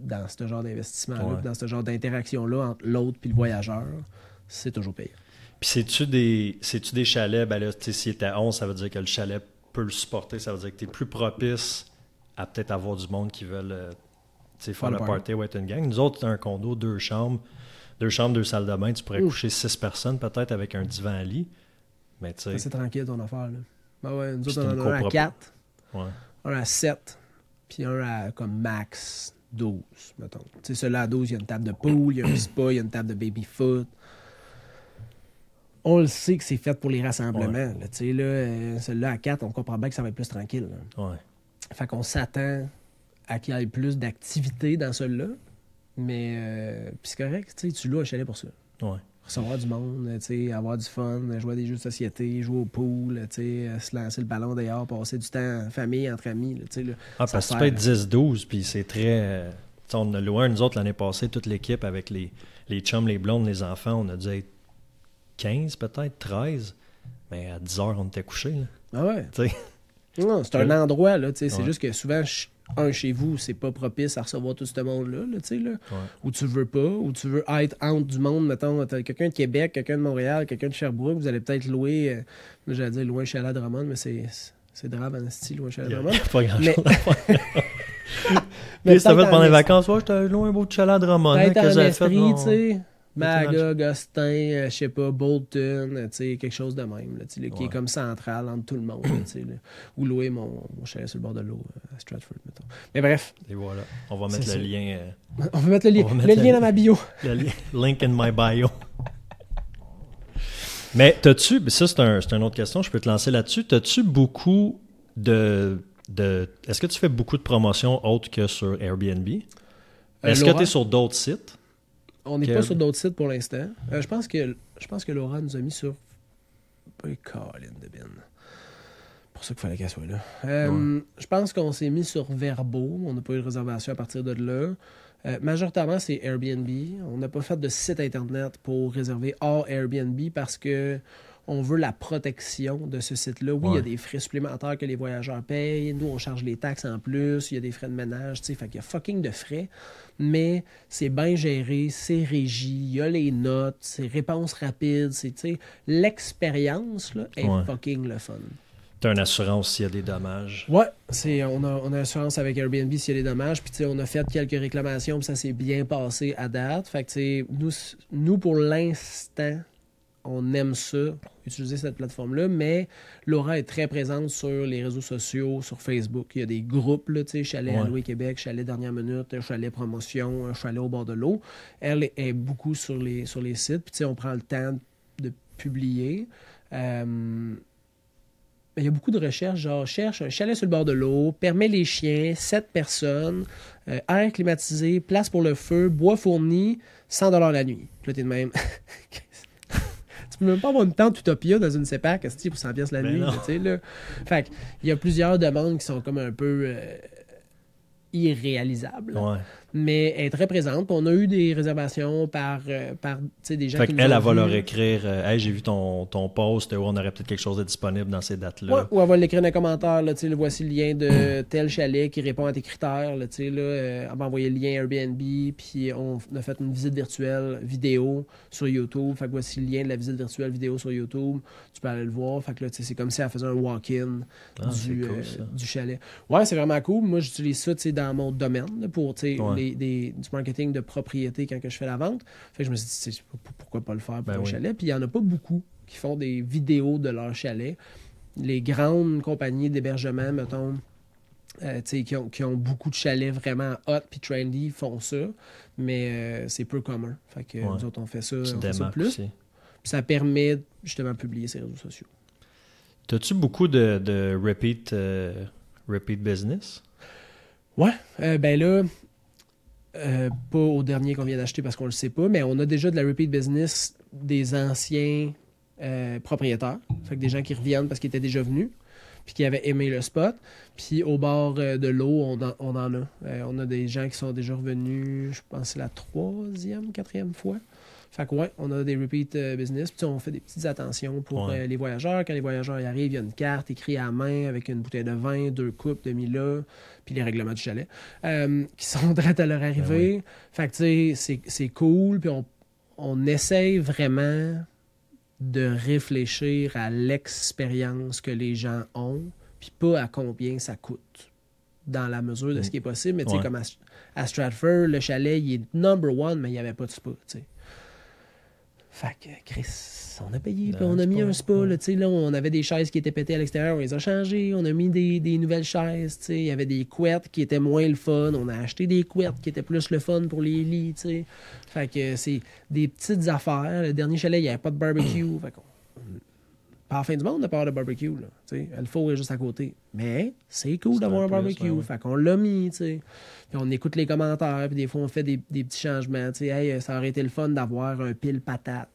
dans ce genre d'investissement-là, Ouais. dans ce genre d'interaction-là entre l'autre et le voyageur, c'est toujours payant. Puis c'est-tu des, des chalets? Ben là, tu sais, s'il était à 11, ça veut dire que le chalet le supporter. Ça veut dire que tu es plus propice à peut-être avoir du monde qui veulent euh, faire le party ou être une gang. Nous autres, un condo, deux chambres. Deux chambres, deux salles de bain. Tu pourrais coucher six personnes peut-être avec un divan à lit. Mais tu sais, C'est tranquille ton affaire. Là. Ben ouais, nous autres, on en a un à copropre- 4, ouais. un à 7, puis un à comme max 12, mettons. Tu sais, celui-là à 12, il y a une table de pool, il y a un spa, il y a une table de baby-foot. On le sait que c'est fait pour les rassemblements. là. Tu sais, là, euh, celui-là à 4, on comprend bien que ça va être plus tranquille. là. Ouais. Fait qu'on s'attend à qu'il y ait plus d'activité dans celui-là. Mais euh, puis c'est correct, tu sais, tu loues un chalet pour ça. Ouais. Recevoir du monde, tu sais, avoir du fun, jouer à des jeux de société, jouer au pool, tu sais, euh, se lancer le ballon dehors, passer du temps en famille, entre amis. là, tu sais, là. Ah, parce que tu peux être 10-12, puis c'est très. euh, on a loué un, nous autres, l'année passée, toute l'équipe avec les, les chums, les blondes, les enfants, on a dû être 15, peut-être, 13. Mais à 10 heures, on était couchés. Là. Ah ouais? Non, c'est un endroit, là, tu sais. C'est Ouais. juste que souvent, un chez vous, c'est pas propice à recevoir tout ce monde-là, là, tu sais, là. Ouais. Ou tu veux pas, ou tu veux être entre du monde, mettons, quelqu'un de Québec, quelqu'un de Montréal, quelqu'un de Sherbrooke, vous allez peut-être louer, euh, j'allais dire louer un chalet Drummond, mais c'est, c'est grave, en style, louer un chalet Drummond. pas grand-chose Mais-. Mais ça fait pendant en les es- vacances. Ouais, j'étais loin un beau de chalet à Drummond. hein, Peut-être en tu sais. Maga, Gostin, euh, je sais pas, Bolton, euh, quelque chose de même, là, là, qui Ouais. est comme central entre tout le monde, là. Ou louer mon, mon chalet sur le bord de l'eau euh, à Stratford, mettons. Mais bref, Et voilà. On va mettre le lien. euh, on va mettre le, li- On va mettre le le lien lien. dans ma bio. le li- link in my bio. Mais t'as-tu, ça c'est un, une autre question, je peux te lancer là-dessus. T'as-tu beaucoup de, de. Est-ce que tu fais beaucoup de promotions autres que sur Airbnb? Est-ce que tu es sur d'autres sites? On n'est Que- pas sur d'autres sites pour l'instant. Euh, je pense que je pense que Laura nous a mis sur. Colin de Ben. Pour ça qu'il fallait qu'elle soit là. Euh, Je pense qu'on s'est mis sur Verbo. On n'a pas eu de réservation à partir de là. Euh, majoritairement, c'est Airbnb. On n'a pas fait de site internet pour réserver hors Airbnb parce que on veut la protection de ce site-là. Oui, il y a des frais supplémentaires que les voyageurs payent. Nous, on charge les taxes en plus. Il y a des frais de ménage. Fait qu'il y a fucking de frais. Mais c'est bien géré, c'est régi, il y a les notes, c'est réponse rapide. C'est, l'expérience là, est Ouais. fucking le fun. T'as une assurance s'il y a des dommages. Ouais, c'est, on, a, on a assurance avec Airbnb s'il y a des dommages. Puis, tu sais, on a fait quelques réclamations, puis ça s'est bien passé à date. Fait que, tu sais, nous, nous, pour l'instant, on aime ça, utiliser cette plateforme-là, mais Laura est très présente sur les réseaux sociaux, sur Facebook. Il y a des groupes, là, tu sais, Chalet à Ouais. Louis Québec, Chalet Dernière Minute, Chalet Promotion, Chalet au bord de l'eau. Elle est beaucoup sur les, sur les sites, puis tu sais, on prend le temps de publier. Euh, il y a beaucoup de recherches, genre cherche un chalet sur le bord de l'eau, permet les chiens, 7 personnes, euh, air climatisé, place pour le feu, bois fourni, 100 la nuit. Puis là, t'es de même. tu peux même pas avoir une tente Utopia dans une CEPAC pour 100 pièces la Ben nuit. tu sais, là. Fait il y a plusieurs demandes qui sont comme un peu euh, irréalisables. Ouais. Mais elle est très présente. On a eu des réservations par, euh, par des gens Fait qui nous ont elle va leur écrire euh, Hey, j'ai vu ton, ton post, où on aurait peut-être quelque chose de disponible dans ces Ouais, dates-là. ou elle va l'écrire dans les commentaires, là, voici le lien de tel chalet qui répond à tes critères. Là, euh, elle va envoyer le lien Airbnb, puis on a fait une visite virtuelle vidéo sur YouTube. Fait que voici le lien de la visite virtuelle vidéo sur YouTube. Tu peux aller le voir. Fait que là, c'est comme si elle faisait un walk-in Ah, du, cool, euh, du chalet. Ouais, c'est vraiment cool. Moi, j'utilise ça dans mon domaine pour Ouais. les- des- du marketing de propriété quand que je fais la vente. Fait que je me suis dit, pourquoi pas le faire pour Ben un oui. chalet? Puis il n'y en a pas beaucoup qui font des vidéos de leur chalet. Les grandes compagnies d'hébergement, mettons, euh, qui, ont, qui ont beaucoup de chalets vraiment hot puis trendy font ça, mais euh, c'est peu commun. Fait que Ouais. nous autres, on fait ça, on fait ça plus. Puis ça permet justement de publier ses réseaux sociaux. T'as-tu beaucoup de, de repeat, euh, repeat business? Ouais, ben là, euh, pas au dernier qu'on vient d'acheter parce qu'on le sait pas, mais on a déjà de la repeat business des anciens euh, propriétaires. Fait que des gens qui reviennent parce qu'ils étaient déjà venus, puis qui avaient aimé le spot. Puis au bord euh, de l'eau, on, en- a. Euh, on a des gens qui sont déjà revenus, je pense c'est la troisième, quatrième fois. Fait que ouais, on a des repeat euh, business. Puis on fait des petites attentions pour Ouais. euh, les voyageurs. Quand les voyageurs y arrivent, il y a une carte écrite à main avec une bouteille de vin, deux coupes de Mila, puis les règlements du chalet, euh, qui sont directs à leur arrivée. Fait que tu sais, c'est- c'est cool. Puis on, on essaye vraiment de réfléchir à l'expérience que les gens ont, puis pas à combien ça coûte, dans la mesure de ce qui est possible. Mais tu sais, Ouais. comme à, à Stratford, le chalet, il est number one, mais il n'y avait pas de spa, tu sais. Fait que, Chris, on a payé, puis Ben, on a mis un spa, là, tu sais, là, on avait des chaises qui étaient pétées à l'extérieur, on les a changées, on a mis des, des nouvelles chaises, tu sais, il y avait des couettes qui étaient moins le fun, on a acheté des couettes qui étaient plus le fun pour les lits, tu sais. Fait que c'est des petites affaires. Le dernier chalet, il n'y avait pas de barbecue, fait qu'on... Pas la fin du monde, pas avoir de barbecue, là, tu sais. Le four est juste à côté. Mais c'est cool d'avoir un un plus, barbecue, ouais, ouais. fait qu'on l'a mis, tu sais. Puis on écoute les commentaires, puis des fois, on fait des, des petits changements, tu sais. Hey, ça aurait été le fun d'avoir un pile patate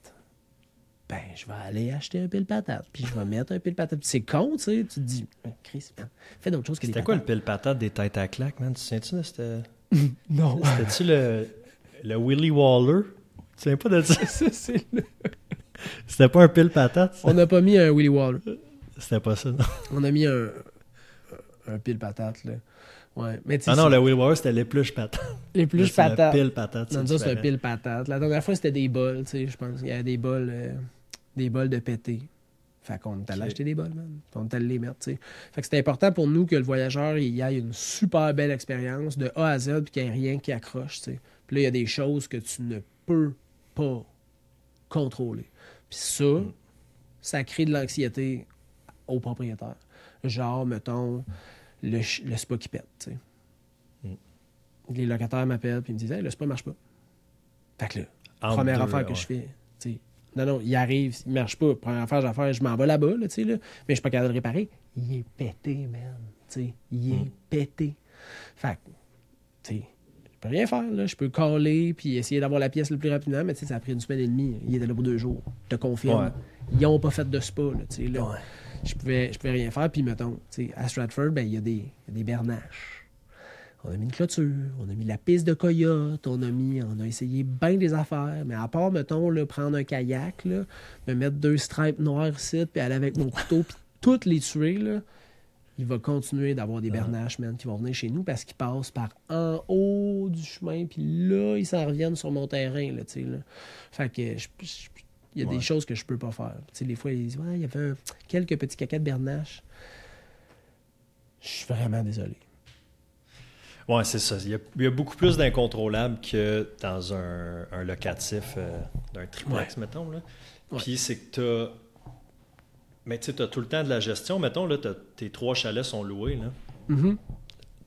ben, je vais aller acheter un pile patate, puis je vais mettre un pile patate. C'est con, tu sais. Tu te dis, Chris, man, fais d'autres choses que des C'était quoi le pile patate des têtes à claque, man? Tu souviens-tu de cette- Non. C'était-tu le, le Willy Waller? Tu souviens pas de? Ça, c'est le- C'était pas un pile patate? ça? On n'a pas mis un Willy Waller. C'était pas ça, non? On a mis un, un pile patate, là. Ouais. Mais Ah non, le Willy Waller, c'était les pluches patates. les plus C'est le patates. pile patate. Non, ça, c'est un pile patate. La dernière fois, c'était des bols, tu sais, je pense. Il y avait des bols, euh, des bols de pété. Fait qu'on est allé acheter des bols, man. On est allé les mettre, tu sais. Fait que c'était important pour nous que le voyageur, il y ait une super belle expérience de A à Z, puis qu'il n'y ait rien qui accroche, tu sais. Puis là, il y a des choses que tu ne peux pas contrôler. Puis ça, Mm. ça crée de l'anxiété au propriétaire. Genre, mettons, le, le spa qui pète. Mm. Les locataires m'appellent ils me disent Hey, le spa marche pas. Fait que là, première deux, affaire que ouais. je fais, non, non, il arrive, il marche pas. Première affaire, j'ai à faire, je m'en vais là-bas, là, tu sais, là, mais je suis pas capable de le réparer. Il est pété, man. Il est Mm. pété. Fait que, tu sais, je peux rien faire, là. Je peux coller puis essayer d'avoir la pièce le plus rapidement, mais tu sais, ça a pris une semaine et demie. Il était là pour deux jours. Je te confirme. Ouais. Ils ont pas fait de spa, là, là. Ouais. Je pouvais, je pouvais rien faire. Puis, mettons, à Stratford, ben, il y, a des- il y a des bernaches. On a mis une clôture, on a mis la piste de coyote, on a mis, on a essayé bien des affaires. Mais à part, mettons, là, prendre un kayak, là, me mettre deux stripes noires ici, puis aller avec mon couteau, puis toutes les tuer, là, il va continuer d'avoir des bernaches, man, qui vont venir chez nous parce qu'ils passent par en haut du chemin, puis là, ils s'en reviennent sur mon terrain, là, tu sais, là. Fait que je- je- il y a Ouais. des choses que je peux pas faire. Tu sais, des fois, ils disent, ouais, il y avait un- quelques petits caca de bernache. Je suis vraiment désolé. Ouais, c'est ça. Il y, a, il y a beaucoup plus d'incontrôlables que dans un, un locatif euh, d'un triplex, mettons. Là. Ouais. Puis c'est que tu. Mais tu sais, tu as tout le temps de la gestion. Mettons, là, tes trois chalets sont loués. Là. Mhm.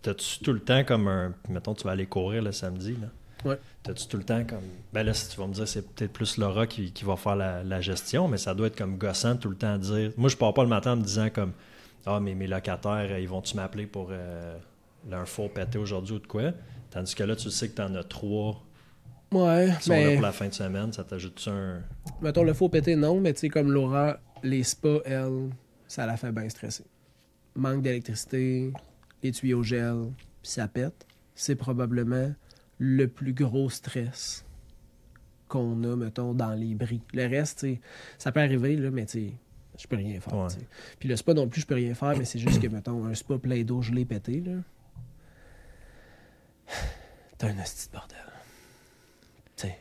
T'as-tu tout le temps comme un. Mettons, tu vas aller courir le samedi. Là? Ouais. T'as-tu tout le temps comme. Ben là, si tu vas me dire, c'est peut-être plus Laura qui, qui va faire la, la gestion, mais ça doit être comme gossant tout le temps à dire. Moi, je pars pas le matin en me disant comme. Ah, mais mes locataires, euh, ils vont-tu m'appeler pour euh, leur four pété aujourd'hui ou de quoi? Tandis que là, tu sais que tu en as trois Ouais, qui sont là pour la fin de semaine. Ça t'ajoute un. mettons le faux pété, non, mais tu sais, comme Laura, les spas, elle, ça la fait bien stresser. Manque d'électricité, les tuyaux gèlent, puis ça pète. C'est probablement le plus gros stress qu'on a, mettons, dans les bris. Le reste, ça peut arriver, là, mais tu sais, je peux rien faire. Ouais. Puis le spa non plus, je peux rien faire, mais c'est juste que, mettons, un spa plein d'eau gelée pété, là. T'as un hostie de bordel. Tu sais,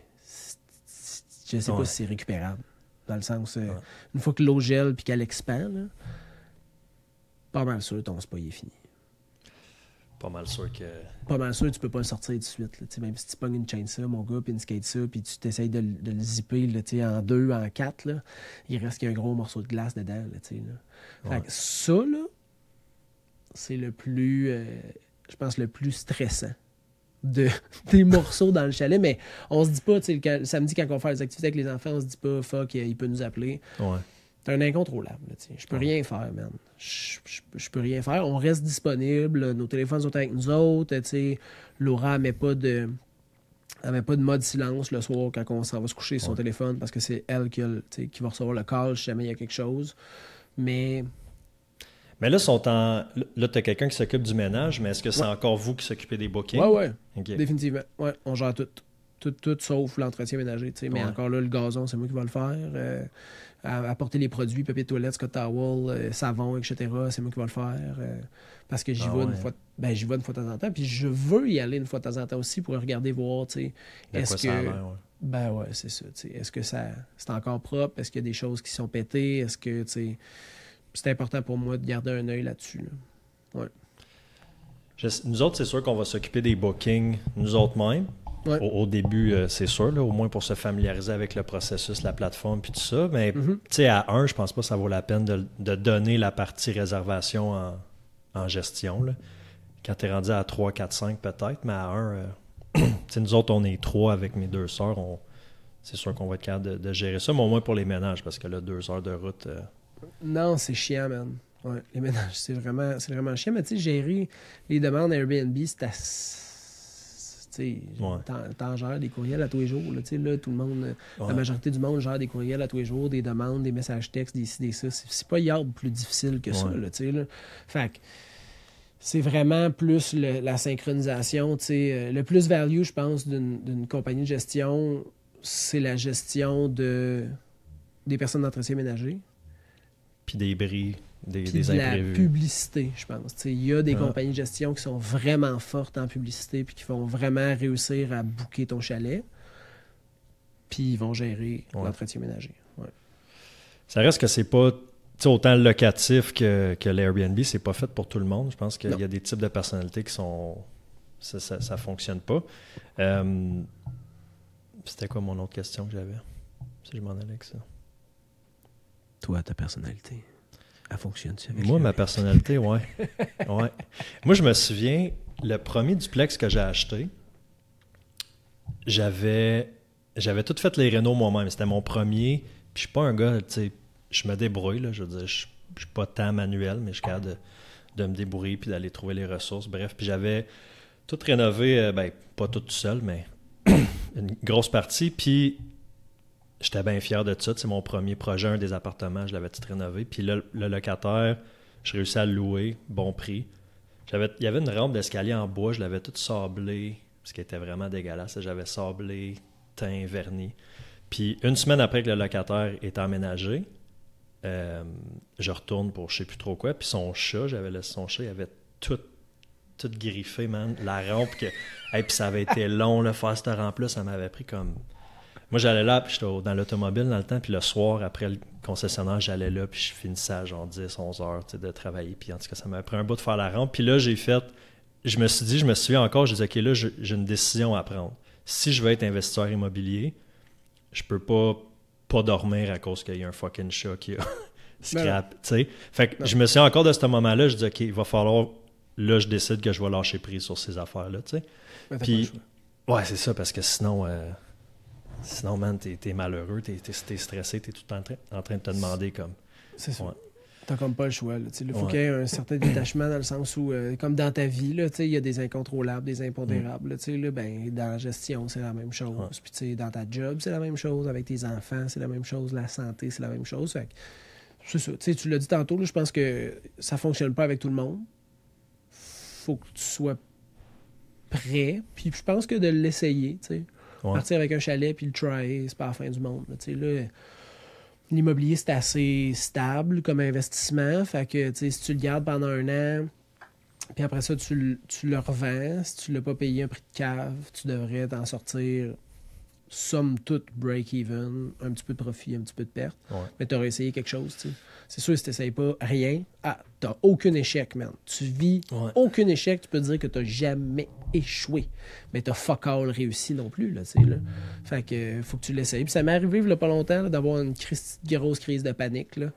je sais Ouais. pas si c'est récupérable. Dans le sens, Ouais. une fois que l'eau gèle puis qu'elle expand, là, pas mal sûr ton spa il est fini. Pas mal sûr que. Pas mal sûr tu peux pas le sortir de suite. là. Même si tu pognes une chain ça, mon gars, puis une skate ça, puis tu t'essayes de, le- de le zipper là, en deux, en quatre, là, il reste qu'il y a un gros morceau de glace dedans. Là. Fait que ça, là, c'est le plus, euh, je pense, le plus stressant de, des morceaux dans le chalet. Mais on se dit pas, tu sais, le, samedi, quand on faire les activités avec les enfants, on se dit pas, fuck, il peut nous appeler. Ouais. C'est un incontrôlable. là, tu sais. Je peux rien faire, man. Je, peux rien faire. On reste disponible. Nos téléphones sont avec nous autres. tu sais. Laura met pas de. Pas de mode silence le soir quand on s'en va se coucher sur son téléphone parce que c'est elle a qui va recevoir le call si jamais il y a quelque chose. Mais Mais là, sont en... là tu as quelqu'un qui s'occupe du ménage, mais est-ce que c'est Ouais. encore vous qui s'occupez des bookings? ouais, ouais, Ok. définitivement. Ouais, on gère tout. Tout, tout sauf l'entretien ménager. tu sais. Mais Ouais. encore là, le gazon, c'est moi qui vais le faire. Euh, apporter les produits, papier de toilette, Scott Towel, euh, savon, etc. C'est moi qui vais le faire. euh, parce que j'y Ah vais une ouais. fois. Ben, j'y vais une fois de temps en temps. Puis je veux y aller une fois de temps en temps aussi pour regarder voir, tu sais. De Est-ce que. ouais. Ben ouais, c'est ça. tu sais. Est-ce que ça c'est encore propre? Est-ce qu'il y a des choses qui sont pétées? Est-ce que, tu sais. C'est important pour moi de garder un œil là-dessus. là. Je- nous autres, c'est sûr qu'on va s'occuper des bookings nous autres mêmes. Ouais. Au, au début, euh, c'est sûr, là, au moins pour se familiariser avec le processus, la plateforme, puis tout ça. Mais Mhm. sais, à un, je pense pas que ça vaut la peine de, de donner la partie réservation en, en gestion. Là. Quand tu es rendu à 3, 4, 5 peut-être, mais à un, euh, nous autres, on est trois avec mes deux sœurs. C'est sûr qu'on va être capable de, de gérer ça, mais au moins pour les ménages, parce que là, deux heures de route. euh, Non, c'est chiant, man. Ouais, les ménages, c'est vraiment, c'est vraiment chiant. Mais tu sais, gérer les demandes Airbnb, c'est assez. Tu Ouais. gères des courriels à tous les jours. Là, là, tout le monde, Ouais. la majorité du monde gère des courriels à tous les jours, des demandes, des messages textes, des ci, des ça. C'est pas yard plus difficile que ça. Là, tu sais, là. Fait que c'est vraiment plus le- la synchronisation. tu sais. Euh, Le plus value, je pense, d'une d'une compagnie de gestion, c'est la gestion de, des personnes d'entretien ménager. Puis des bris, des, des de la imprévus. publicité, je pense. Il y a des Ah. compagnies de gestion qui sont vraiment fortes en publicité puis qui vont vraiment réussir à booker ton chalet. Puis ils vont gérer Ouais. l'entretien ménager. Ouais. Ça reste que c'est pas autant locatif que, que l'Airbnb, c'est pas fait pour tout le monde. Je pense qu'il y a des types de personnalités qui sont. Ça, ça, ça fonctionne pas. Euh, C'était quoi mon autre question que j'avais? Si je m'en allais avec ça. Toi, ta personnalité, elle fonctionne-tu avec Moi, ma personnalité, ouais. ouais. Moi, je me souviens, le premier duplex que j'ai acheté, j'avais j'avais tout fait les rénaux moi-même. C'était mon premier. Puis je suis pas un gars, tu sais, je me débrouille, là. Je veux dire, je je suis pas tant manuel, mais je suis capable de, de me débrouiller puis d'aller trouver les ressources. Bref, puis j'avais tout rénové, euh, ben, pas tout seul, mais une grosse partie. Puis j'étais bien fier de ça. C'est mon premier projet, un des appartements, je l'avais tout rénové. Puis là, le locataire, j'ai réussi à le louer, bon prix. Il y avait une rampe d'escalier en bois, je l'avais toute sablée, ce qui était vraiment dégueulasse. J'avais sablé, teint, vernis. Puis une semaine après que le locataire est emménagé, euh, je retourne pour je sais plus trop quoi. Puis son chat, j'avais laissé son chat, il avait tout, griffé, man. La rampe que. Hey, puis ça avait été long, là, faire cette rampe-là, ça m'avait pris comme. Moi, j'allais là, puis j'étais dans l'automobile dans le temps, puis le soir, après le concessionnaire, j'allais là, puis je finissais à genre 10, 11 heures de travailler. Puis en tout cas, ça m'avait pris un bout de faire la rampe. Puis là, j'ai fait. Je me suis dit, je me souviens encore, je disais, OK, là, j'ai une décision à prendre. Si je veux être investisseur immobilier, je peux pas pas dormir à cause qu'il y a un fucking chat qui a scrap, tu sais. Fait que Non. je me souviens encore de ce moment-là, je dis, OK, il va falloir. Là, je décide que je vais lâcher prise sur ces affaires-là, tu sais. T'as Puis-. Ouais, c'est ça, parce que sinon, euh, sinon, man, t'es es malheureux, t'es es, stressé, t'es tout en train, en train de te demander comme. C'est ça. Ouais. T'as comme pas le choix. là. Il faut Ouais. qu'il y ait un certain détachement dans le sens où, euh, comme dans ta vie, il y a des incontrôlables, des impondérables. là, là, ben, dans la gestion, c'est la même chose. Ouais. Puis dans ta job, c'est la même chose. Avec tes enfants, c'est la même chose. La santé, c'est la même chose. Fait c'est ça. Tu l'as dit tantôt, je pense que ça fonctionne pas avec tout le monde. faut que tu sois prêt. Puis je pense que de l'essayer, tu sais. Partir avec un chalet puis le try, c'est pas la fin du monde. là, là, l'immobilier, c'est assez stable comme investissement. Fait que, si tu le gardes pendant un an, puis après ça, tu, tu le revends, si tu l'as pas payé un prix de cave, tu devrais t'en sortir somme toute break-even, un petit peu de profit, un petit peu de perte. Ouais. Mais tu aurais essayé quelque chose, tu sais. C'est sûr, si tu n'essayes pas rien, ah, tu aucun échec, man. Tu vis Ouais. aucun échec, tu peux dire que tu jamais échoué. Mais tu fuck all réussi non plus, là, tu sais, là. Fait que faut que tu l'essayes. Puis ça m'est arrivé, il y a pas longtemps, d'avoir une crise- grosse crise de panique, là.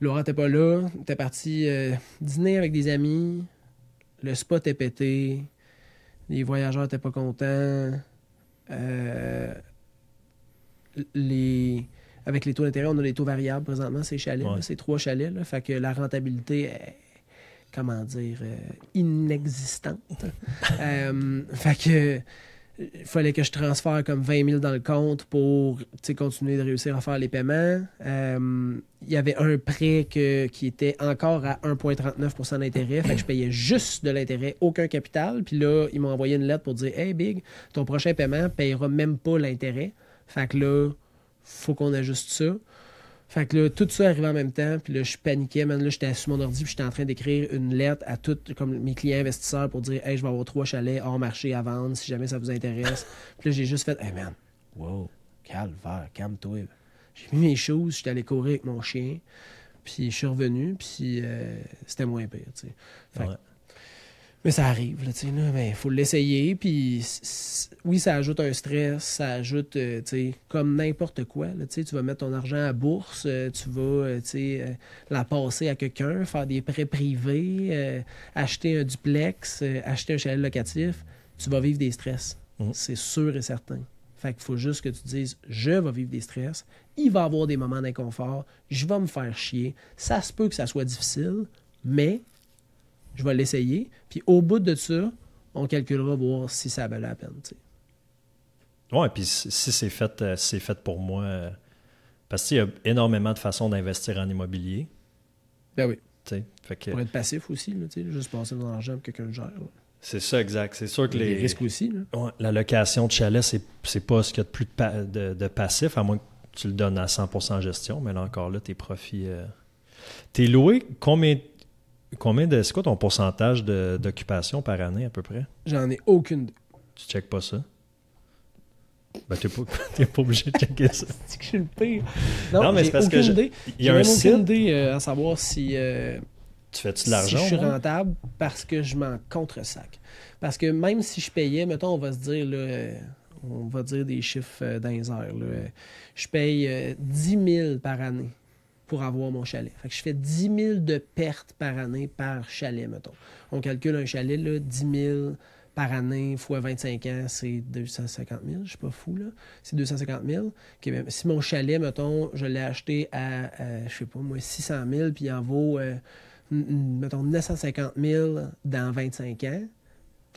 Laura t'es pas là, t'es parti euh, dîner avec des amis, le spot est pété, les voyageurs étaient pas contents, les... Avec les taux d'intérêt, on a des taux variables présentement, ces chalets, Ouais. là, ces trois chalets. Là, fait que la rentabilité est, comment dire, euh, inexistante. Euh, fait que il fallait que je transfère comme 20 000 dans le compte pour continuer de réussir à faire les paiements. Euh, il y avait un prêt que- qui était encore à 1,39% d'intérêt. Fait que je payais juste de l'intérêt, aucun capital. Puis là, ils m'ont envoyé une lettre pour dire Hey Big, ton prochain paiement payera même pas l'intérêt. Fait que là, faut qu'on ajuste ça. Fait que là, tout ça arrivait en même temps, puis là, je paniquais, man. Là, j'étais sur mon ordi, puis j'étais en train d'écrire une lettre à tous comme mes clients investisseurs pour dire Hey, je vais avoir trois chalets hors marché à vendre si jamais ça vous intéresse. puis là, j'ai juste fait Hey, man, wow, calvaire, calme-toi. J'ai mis mes choses, j'étais allé courir avec mon chien, puis je suis revenu, puis euh, c'était moins pire, tu sais. Fait Ouais. Mais ça arrive, là, tu sais, là, mais faut l'essayer, puis oui, ça ajoute un stress, ça ajoute, euh, tu sais, comme n'importe quoi, là, tu sais, tu vas mettre ton argent à bourse, euh, tu vas, euh, tu sais, la passer à quelqu'un, faire des prêts privés, acheter un duplex, acheter un chalet locatif, tu vas vivre des stress, Mhm. c'est sûr et certain. Fait qu'il faut juste que tu te dises, je vais vivre des stress, il va y avoir des moments d'inconfort, je vais me faire chier, ça se peut que ça soit difficile, mais je vais l'essayer. Puis au bout de ça, on calculera voir si ça valait la peine. tu sais. Ouais, puis si c'est fait, euh, si c'est fait pour moi, euh, parce qu'il y a énormément de façons d'investir en immobilier. Ben oui. Fait que Pour être passif aussi, là, juste passer dans l'argent pour que quelqu'un gère. là. c'est ça, exact. C'est sûr que les, risques aussi. Là. Ouais, la location de chalet, c'est, c'est pas ce qu'il y a de plus de, pa- de- de passif, à moins que tu le donnes à 100% en gestion, mais là encore là, tes profits. euh, T'es loué combien, combien de. C'est quoi ton pourcentage d'occupation par année à peu près? J'en ai aucune. Tu checkes pas ça? Ben, t'es pas, pas obligé de checker ça. C'est que je suis le pire. Non, Non, mais c'est parce que. Il y a un même site. aucune idée euh, à savoir si, euh, Tu fais-tu de si l'argent? je suis rentable parce que je m'en contre-sac. Parce que même si je payais, mettons, on va se dire, là, euh, on va dire des chiffres euh, dans les airs. là, je paye euh, 10 000 par année pour avoir mon chalet. Fait que je fais 10 000 de pertes par année par chalet, mettons. On calcule un chalet, là, 10 000 par année fois 25 ans, c'est 250 000. Je suis pas fou, là. C'est 250 000. Ok, ben, si mon chalet, mettons, je l'ai acheté à, euh, je sais pas moi, 600 000, puis il en vaut, euh, mettons, 950 000 dans 25 ans,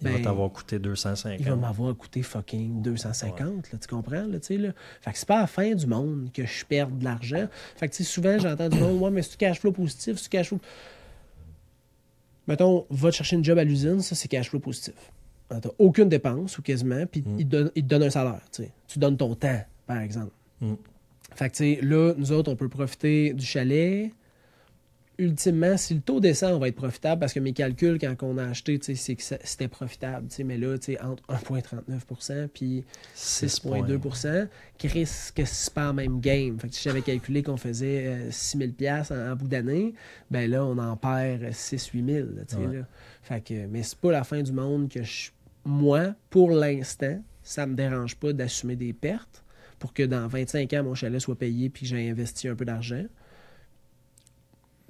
Il va ben, t'avoir coûté 250. il va m'avoir coûté fucking 250, là, tu comprends, là, là? Fait que c'est pas à la fin du monde que je perds de l'argent. Fait que, souvent, j'entends du monde, ouais, mais c'est-tu cash flow positif, c'est-tu cash flow... Mettons, va te chercher une job à l'usine, ça, c'est cash flow positif. Alors, T'as aucune dépense, ou quasiment, puis Mm. il, te donne, il te donne un salaire, tu sais. Tu donnes ton temps, par exemple. Mm. Fait que, tu sais, là, nous autres, on peut profiter du chalet. Ultimement, si le taux descend, on va être profitable parce que mes calculs, quand on a acheté, c'est que c'était profitable. Mais là, entre 1,39% puis 6,2% Chris, que c'est pas en même game. Fait que si j'avais calculé qu'on faisait euh, 6 000 en, en bout d'année, ben là, on en perd 6-8 000. là, tu sais, Ouais. là. Fait que, mais c'est pas la fin du monde que je... moi, pour l'instant, ça me dérange pas d'assumer des pertes pour que dans 25 ans, mon chalet soit payé puis que j'ai investi un peu d'argent.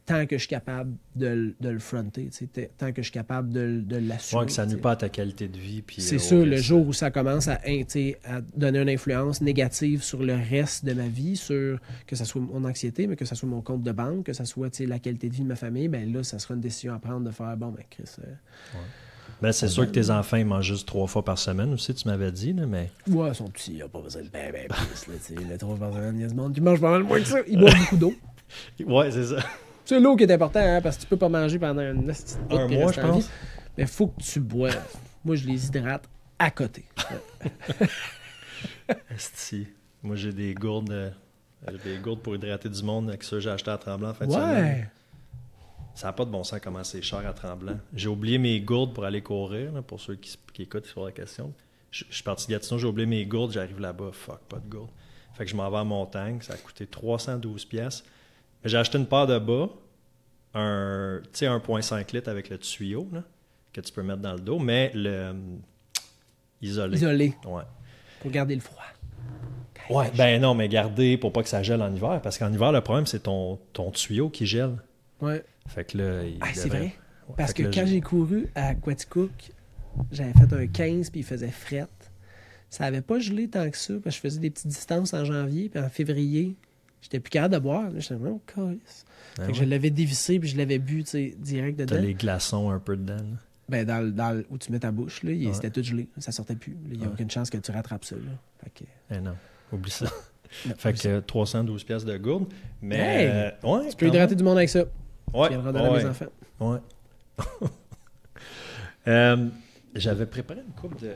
Tant que je suis capable de, le- de le fronter, tant que je suis capable de, de l'assumer. Ouais, que ça sais. pas à ta qualité de vie. C'est euh, au le jour où ça commence à, donner une influence négative sur le reste de ma vie, sur que ce soit mon anxiété, mais que ce soit mon compte de banque, que ce soit la qualité de vie de ma famille, ben là, ça sera une décision à prendre de faire, bon, ben Chris, euh, Ben, c'est sûr que tes enfants ils mangent juste trois fois par semaine aussi, tu m'avais dit, là, mais. ouais, ils sont petits, il n'y a pas besoin de ben, ben, plus, là, trois par semaine, il y a du monde qui mange pas mal moins que ça, ils boivent beaucoup d'eau. Ouais, c'est ça. C'est l'eau qui est important, hein, parce que tu peux pas manger pendant une petite bout Un mois, je en pense. Mais faut que tu boives. Moi, je les hydrate à côté. Esti. Moi, j'ai des gourdes, euh, j'ai des gourdes pour hydrater du monde avec ça que j'ai acheté à Tremblant en fin de semaine. ouais. Ça n'a pas de bon sens comment c'est cher à Tremblant. J'ai oublié mes gourdes pour aller courir, là, pour ceux qui, qui écoutent sur la question. Je, je suis parti de Gatineau, j'ai oublié mes gourdes, j'arrive là-bas, fuck, pas de gourdes. Fait que je m'en vais à Montagne, ça a coûté 312 pièces. J'ai acheté une paire de bas, un, tu sais, 1.5 litres avec le tuyau, là, que tu peux mettre dans le dos, mais le euh, isolé. Isolé, Ouais. pour garder le froid. Ouais, ben non, mais garder pour pas que ça gèle en hiver, parce qu'en hiver, le problème, c'est ton, ton tuyau qui gèle. Ouais. Fait que là, il Ah, c'est vrai? Ouais, Parce que là, quand j'ai- j'ai couru à Quaticook, j'avais fait un 15 puis il faisait fret. Ça avait pas gelé tant que ça, parce que je faisais des petites distances en janvier, puis en février, j'étais plus capable de boire. J'étais vraiment calice. Ben ouais. je l'avais dévissé, puis je l'avais bu, direct T'as dedans. les glaçons un peu dedans. là? Ben, dans, le- dans le- où tu mets ta bouche, là, il- Ouais. c'était tout gelé. Ça sortait plus. Il n'y a Ouais. aucune chance que tu rattrapes ça. Là. Fait que, Eh non, oublie ça. non, Fait oublie que ça. euh, 312 pièces de gourde. Mais Hey! euh, ouais, tu peux hydrater du monde avec ça. Ouais, tu viendras ouais, mes enfants. ouais. Euh, J'avais préparé une couple de,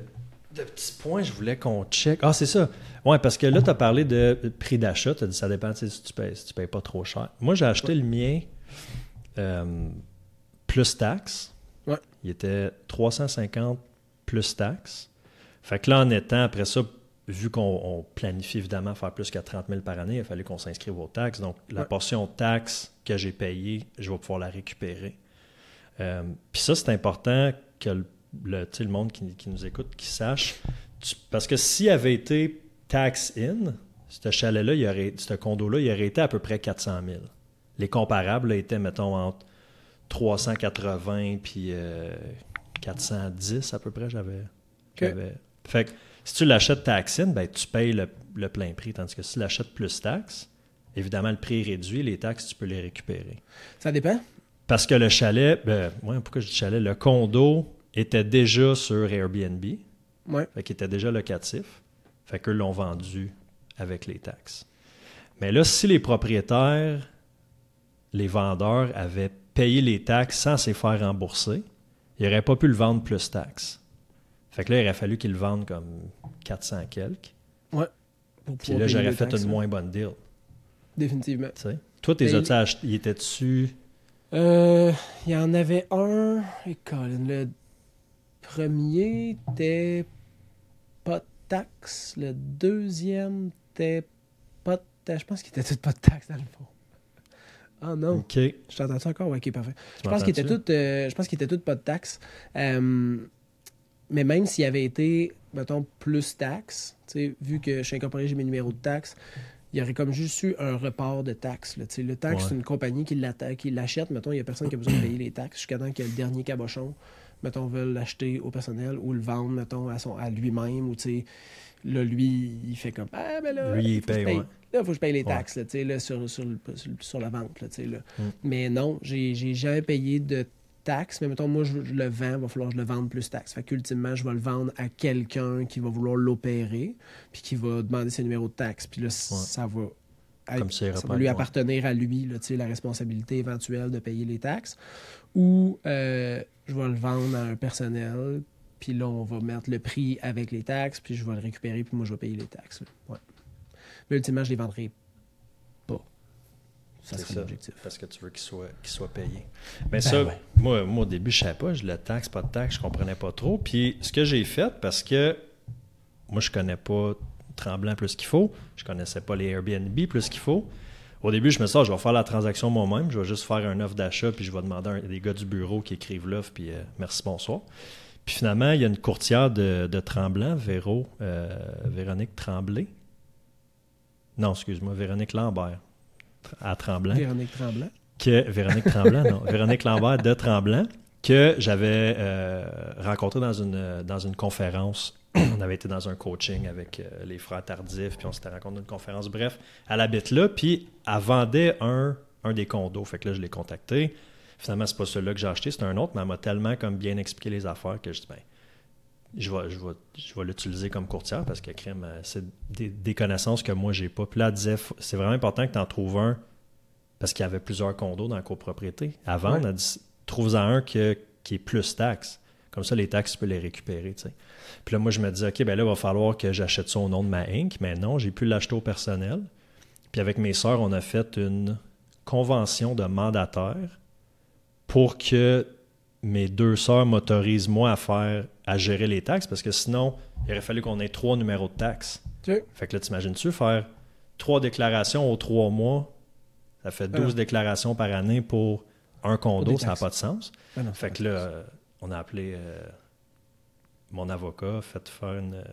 de petits points, je voulais qu'on check. Ah, c'est ça. Ouais, parce que là, tu as parlé de prix d'achat. Tu as dit ça dépend si tu payes, si tu payes pas trop cher. Moi, j'ai acheté le mien euh, plus taxes. Ouais. Il était 350 plus taxes. Fait que là, en étant, après ça, vu qu'on on planifie évidemment faire plus que 30 000 par année, il a fallu qu'on s'inscrive aux taxes. Donc, la Ouais. portion taxes que j'ai payée, je vais pouvoir la récupérer. Euh, Puis ça, c'est important que le, le, le monde qui, qui nous écoute, qui sache. Tu- parce que s'il avait été tax in, ce chalet-là, il aurait- ce condo-là, il aurait été à peu près 400 000. Les comparables là, étaient, mettons, entre 380 puis euh, 410 à peu près, j'avais. Fait que si tu l'achètes tax in, ben, tu payes le, le plein prix. Tandis que si tu l'achètes plus taxes, évidemment, le prix est réduit, les taxes, tu peux les récupérer. Ça dépend. Parce que le chalet, ben, ouais, pourquoi je dis chalet? Le condo était déjà sur Airbnb, Ouais. fait qu'il était déjà locatif. Fait qu'eux l'ont vendu avec les taxes. Mais là, si les propriétaires, les vendeurs avaient payé les taxes sans les faire rembourser, ils n'auraient pas pu le vendre plus taxes. Fait que là, il aurait fallu qu'ils le vendent comme 400 quelques. Pour Puis là, j'aurais fait taxes, une ouais. moins bonne deal. Définitivement. tu sais. Toi, tes Mais- as-tu achetés? Il était dessus. Euh, Il y en avait un. Et Colin, le premier était pas de taxe. Le deuxième était pas de taxe. Je pense qu'il était tout pas de taxe dans le fond. Ah non. OK. Je t'entends encore? Ok, parfait. Je pense qu'il était tout, euh, je pense qu'il était tout pas de taxe. Euh, mais même s'il avait été, mettons, plus taxe, tu sais, vu que je suis incorporé, j'ai mes numéros de taxe, il y aurait comme juste eu un report de taxes. là. Le taxe, Ouais. c'est une compagnie qui l'achète. Mettons, il n'y a personne qui a besoin de payer les taxes jusqu'à temps que le dernier cabochon, mettons, veut l'acheter au personnel ou le vendre, mettons, à, son, à lui-même. Ou, tu sais, là, lui, il fait comme Ah, ben là, Lui, il paye, paye. ouais. Là, il faut que je paye les Ouais. taxes là, tu sais, là, sur, sur, sur, sur la vente. Là, tu sais, là. Mm. Mais non, j'ai j'ai jamais payé de taxes. Mais mettons, moi, je, je le vends, il va falloir que je le vende plus taxes. Fait qu'ultimement, je vais le vendre à quelqu'un qui va vouloir l'opérer, puis qui va demander ses numéros de taxes. Puis là, ça va. Comme ça, ça va lui ouais. appartenir à lui, là, la responsabilité éventuelle de payer les taxes. Ou euh, je vais le vendre à un personnel, puis là, on va mettre le prix avec les taxes, puis je vais le récupérer, puis moi, je vais payer les taxes. Ouais. Mais ultimement, je les vendrai pas. Ça C'est l'objectif. Parce que tu veux qu'il soit, qu'il soit payé. Mais Ben ça, ouais. moi, moi, au début, je savais pas. Je le taxe, pas de taxe, je comprenais pas trop. Puis ce que j'ai fait, parce que moi, je connais pas Tremblant plus qu'il faut, je connaissais pas les Airbnb plus qu'il faut. Au début, je me suis dit, Ah, je vais faire la transaction moi-même, je vais juste faire un offre d'achat, puis je vais demander à des gars du bureau qui écrivent l'offre, puis euh, merci, bonsoir. Puis finalement, il y a une courtière de, de Tremblant, Véro, euh, Véronique Tremblay. Non, excuse-moi, Véronique Lambert, à Tremblant Véronique Tremblant. que Véronique Tremblant, non, Véronique Lambert de Tremblant, que j'avais euh, rencontré dans une, dans une conférence. On avait été dans un coaching avec euh, les frères Tardif, puis on s'était rencontré dans une conférence. Bref, elle habite là, puis elle vendait un, un des condos. Fait que là, je l'ai contacté. Finalement, c'est pas celui-là que j'ai acheté, c'est un autre, mais elle m'a tellement comme bien expliqué les affaires que je dis, ben, je vais, je vais, je vais l'utiliser comme courtière parce que crème, euh, c'est des, des connaissances que moi, j'ai pas. Puis là, elle disait, c'est vraiment important que tu en trouves un parce qu'il y avait plusieurs condos dans la copropriété. Vendre, Ouais. elle dit trouve-en un que- qui est plus taxe. Comme ça, les taxes, tu peux les récupérer. Puis là, moi, je me dis, OK, ben là, il va falloir que j'achète ça au nom de ma Inc. Mais non, j'ai pu l'acheter au personnel. Puis avec mes sœurs, on a fait une convention de mandataire pour que mes deux sœurs m'autorisent, moi, à faire, à gérer les taxes, parce que sinon, il aurait fallu qu'on ait trois numéros de taxes. Fait que là, t'imagines-tu faire trois déclarations aux trois mois, ça fait 12 Ah. déclarations par année pour un condo, ça n'a taxes. pas de sens. Ah non, Fait que là, on a appelé euh, mon avocat, fait faire une, euh,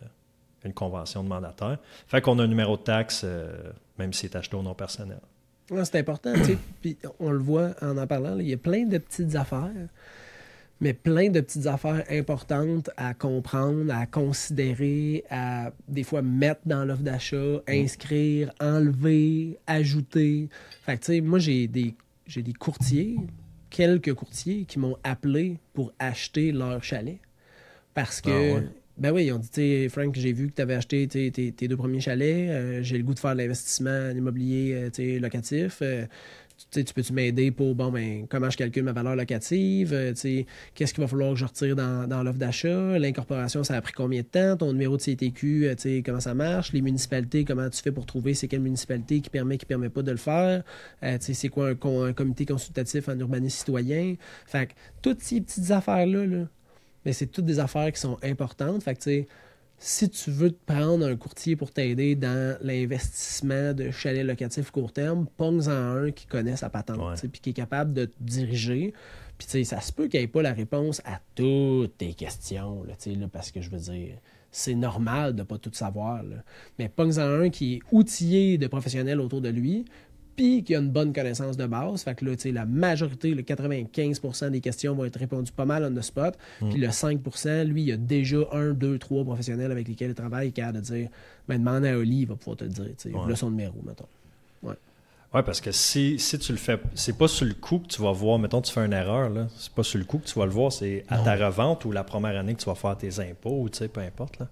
une convention de mandataire. Fait qu'on a un numéro de taxe, euh, même si c'est acheté au nom personnel. Ouais, c'est important, tu sais. Puis on le voit en en parlant, il y a plein de petites affaires, mais plein de petites affaires importantes à comprendre, à considérer, à des fois mettre dans l'offre d'achat, inscrire, enlever, ajouter. Fait que, tu sais, moi, j'ai des, j'ai des courtiers, quelques courtiers qui m'ont appelé pour acheter leur chalet. Parce que, Ah ouais? ben oui, ils ont dit, tu Frank, j'ai vu que tu avais acheté tes, tes- tes deux premiers chalets, euh, j'ai le goût de faire de l'investissement en immobilier euh, locatif. euh, tu peux-tu m'aider pour, bon, ben, comment je calcule ma valeur locative, euh, qu'est-ce qu'il va falloir que je retire dans, dans l'offre d'achat, l'incorporation, ça a pris combien de temps, ton numéro de CTQ, euh, comment ça marche, les municipalités, comment tu fais pour trouver c'est quelle municipalité qui permet, qui permet pas de le faire, euh, c'est quoi un comité consultatif en urbanisme citoyen. Fait que toutes ces petites affaires-là, là, mais c'est toutes des affaires qui sont importantes. Fait que, tu sais, si tu veux te prendre un courtier pour t'aider dans l'investissement de chalets locatifs court terme, pongs-en un qui connaît sa patente, puis qui est capable de te diriger. Puis, tu sais, ça se peut qu'il n'y ait pas la réponse à toutes tes questions, là, parce que je veux dire, c'est normal de ne pas tout savoir. là. Mais pongs-en un qui est outillé de professionnels autour de lui, puis qui a une bonne connaissance de base. Fait que là, tu sais, la majorité, le 95% des questions vont être répondues pas mal on the spot. Puis le 5% lui, il a déjà un, deux, trois professionnels avec lesquels il travaille, qui capable de dire, ben, demande à Oli, il va pouvoir te le dire. tu sais. Ouais. Son numéro, mettons. Oui, parce que si, si tu le fais, c'est pas sur le coup que tu vas voir, mettons, tu fais une erreur, là, c'est pas sur le coup que tu vas le voir, c'est à Non. ta revente ou la première année que tu vas faire tes impôts, ou tu sais, peu importe. Là.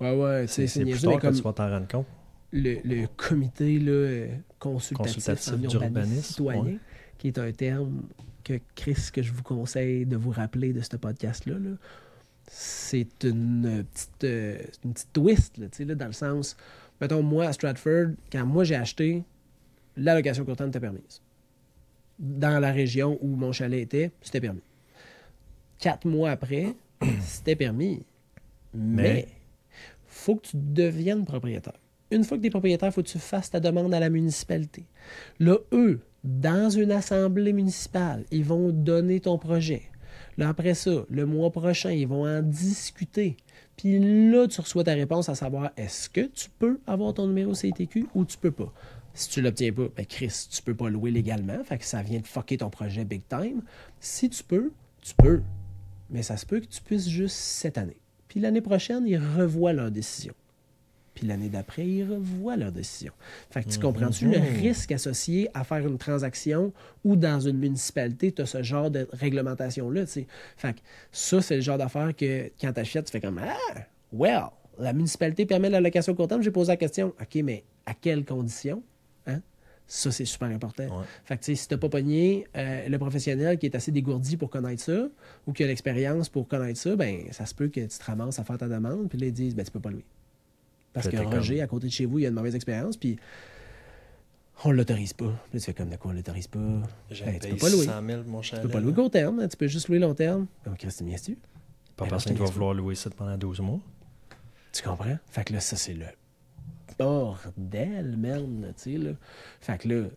Ouais, ouais, C'est, c'est c'est plus tard que comme tu vas t'en rendre compte. Le, le comité là, euh, consultatif, Consultatif d'urbanisme, citoyen, ouais. qui est un terme que Chris, que je vous conseille de vous rappeler de ce podcast-là. là. C'est une petite, euh, une petite twist, là, là, dans le sens, mettons, moi, à Stratford, quand moi j'ai acheté, la location court terme était permise. Dans la région où mon chalet était, c'était permis. Quatre mois après, c'était permis. Mais, Mais- faut que tu deviennes propriétaire. Une fois que tu es propriétaire, il faut que tu fasses ta demande à la municipalité. Là, eux, dans une assemblée municipale, ils vont donner ton projet. Là, après ça, le mois prochain, ils vont en discuter. Puis là, tu reçois ta réponse à savoir est-ce que tu peux avoir ton numéro CTQ ou tu peux pas? Si tu l'obtiens pas, ben Chris, tu peux pas louer légalement, fait que ça vient de fucker ton projet big time. Si tu peux, tu peux. Mais ça se peut que tu puisses juste cette année. Puis l'année prochaine, ils revoient leur décision. Puis l'année d'après, ils revoient leur décision. Fait que tu comprends-tu le risque associé à faire une transaction ou dans une municipalité, tu as ce genre de réglementation-là, tu. Fait que ça, c'est le genre d'affaire que quand tu achètes, tu fais comme Ah, well, la municipalité permet la location court terme. J'ai posé la question, OK, mais à quelles conditions? Hein? Ça, c'est super important. Ouais. Fait que, tu si t'as pas pogné euh, le professionnel qui est assez dégourdi pour connaître ça, ou qui a l'expérience pour connaître ça, ben ça se peut que tu te ramasses à faire ta demande, puis là, ils disent, ben tu peux pas louer. Parce que Roger, comme- à côté de chez vous, il a une mauvaise expérience, puis on l'autorise pas. Là, tu fais comme de quoi on l'autorise pas? Ben, tu peux pas louer. 100 000 mon chalet. Tu peux pas louer court terme, hein, tu peux juste louer long terme. Donc, Christine, viens tu Pas personne qui va vouloir louer ça pendant 12 mois. Tu comprends? Fait que là, ça, c'est le bordel, merde, tu sais, là. Fait que là,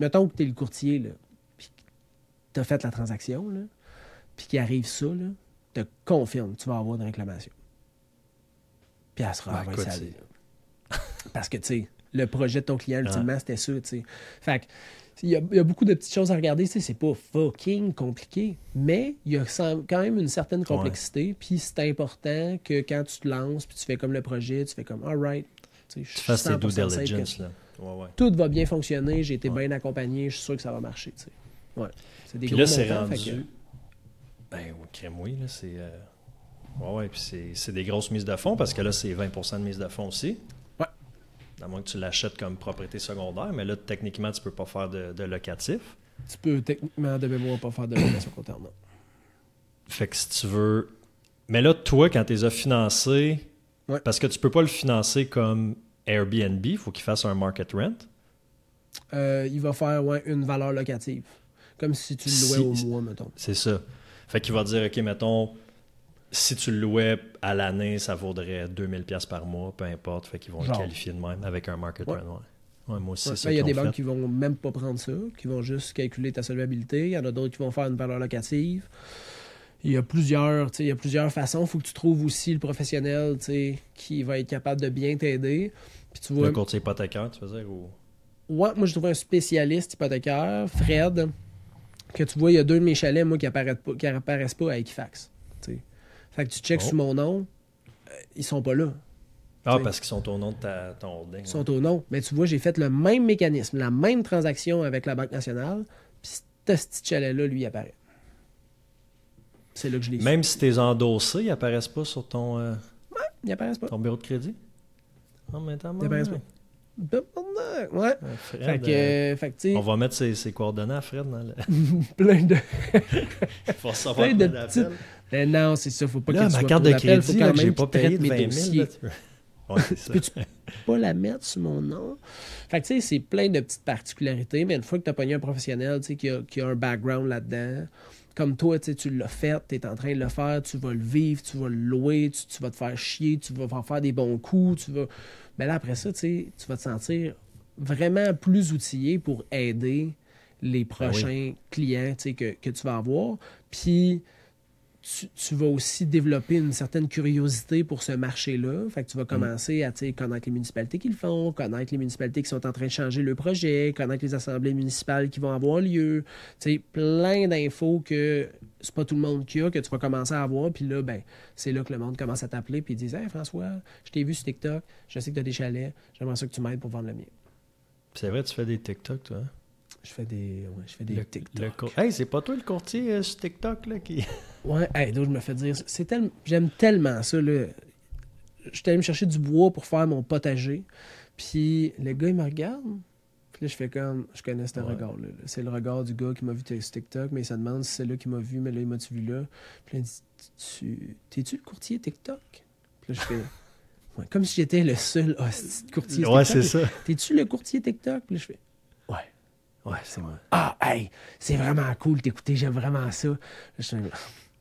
mettons que t'es le courtier, là, puis t'as fait la transaction, là, puis qu'il arrive ça, là, te confirme, tu vas avoir une réclamation. Puis elle Ben, là. Parce que, tu sais, le projet de ton client, ultimement, c'était ça, tu sais. Fait que, il y, a, il y a beaucoup de petites choses à regarder, tu sais, c'est pas fucking compliqué, mais il y a quand même une certaine complexité, puis c'est important que quand tu te lances, puis tu fais comme le projet, tu fais comme, alright, tu fasses tes due 100% safe que diligence. Là. Ouais, ouais. tout va bien fonctionner, j'ai été bien accompagné, je suis sûr que ça va marcher, tu sais. Ouais. C'est des Puis gros là, c'est rendu. que- Ben, oui, crème, oui, là, c'est. euh, Ouais, ouais, puis c'est, des grosses mises de fonds parce que là, c'est 20% de mise de fonds aussi. Ouais. À moins que tu l'achètes comme propriété secondaire, mais là, techniquement, tu peux pas faire de, de locatif. Tu peux techniquement de mémoire pas faire de location court terme. non. Fait que si tu veux. Mais là, toi, quand tu les as financés, Ouais. parce que tu peux pas le financer comme Airbnb, il faut qu'il fasse un market rent. Euh, il va faire ouais, une valeur locative. Comme si tu le louais Si- au mois, mettons. C'est ça. Fait qu'il va dire, OK, mettons, si tu le louais à l'année, ça vaudrait 2000 pièces par mois, peu importe. Fait qu'ils vont Genre. le qualifier de même avec un market Ouais. rent. Ouais. Ouais, moi aussi, Ouais, c'est ça Il y a des banques fait. qui vont même pas prendre ça, qui vont juste calculer ta solvabilité. Il y en a d'autres qui vont faire une valeur locative. Il y a plusieurs, tu sais, il y a plusieurs façons. Il faut que tu trouves aussi le professionnel qui va être capable de bien t'aider. Tu vois, Le courtier hypothécaire, tu veux dire? Ou... Ouais, moi, j'ai trouvé un spécialiste hypothécaire, Fred, que tu vois, il y a deux de mes chalets, moi, qui apparaissent pas, qui apparaissent pas à Equifax. Fait que tu checks Oh. sous mon nom, euh, ils sont pas là. Ah, T'sais. parce qu'ils sont au nom de ta, ton holding. Ils sont au nom. Mais tu vois, j'ai fait le même mécanisme, la même transaction avec la Banque nationale, puis ce petit chalet-là, lui, il apparaît. C'est là que je l'ai. Même si t'es endossé, ils apparaissent pas sur ton, euh, Il apparaissent pas. ton bureau de crédit? Non, mais t'as Ils apparaissent pas. Ouais. Fred, Fait que, euh, fait que, on va mettre ses, ses coordonnées à Fred dans le... plein de. Il faut recevoir Plein de petites-. Mais non, c'est ça, faut pas Là, que tu ma carte de d'appels, faut crédit, quand là, que j'ai même pas qu'ils traitent payé mes 20 000. dossiers. là, tu peux- Ouais, ça. Peux-tu pas la mettre sur mon nom? Fait que tu sais, c'est plein de petites particularités, mais une fois que tu as pogné un professionnel tu sais, qui, a, qui a un background là-dedans, comme toi, tu sais, tu l'as fait, tu es en train de le faire, tu vas le vivre, tu vas le louer, tu, tu vas te faire chier, tu vas faire des bons coups, tu vas. Mais là, après ça, tu sais, tu vas te sentir vraiment plus outillé pour aider les prochains clients tu sais, que, que tu vas avoir. Puis tu, tu vas aussi développer une certaine curiosité pour ce marché-là. Fait que tu vas commencer à connaître les municipalités qui le font, connaître les municipalités qui sont en train de changer le projet, connaître les assemblées municipales qui vont avoir lieu. Tu sais, plein d'infos que c'est pas tout le monde qui a, que tu vas commencer à avoir. Puis là, ben, c'est là que le monde commence à t'appeler puis ils disent Hey François, je t'ai vu sur TikTok, je sais que tu as des chalets, j'aimerais ça que tu m'aides pour vendre le mien. C'est vrai, tu fais des TikTok, toi. hein? Je fais des, ouais, je fais des Le- TikTok. le Hey, c'est pas toi le courtier euh, sur TikTok là, qui. Ouais, hey, là, je me fais dire, c'est tellement, j'aime tellement ça, là. J'étais allé me chercher du bois pour faire mon potager. Puis le gars, il me regarde. Puis là, je fais comme, je connais ce Ouais. regard-là. là. C'est le regard du gars qui m'a vu sur TikTok, mais il se demande si c'est là qui m'a vu, mais là, il m'a-tu vu là? Puis là, il dit, Tu- t'es-tu le courtier TikTok? Puis là, je fais, ouais, comme si j'étais le seul de courtier Ouais, TikTok. c'est ça. T'es-tu le courtier TikTok? Puis là, je fais, ouais. C'est moi. Ah, hey, c'est vraiment cool d'écouter, j'aime vraiment ça. Je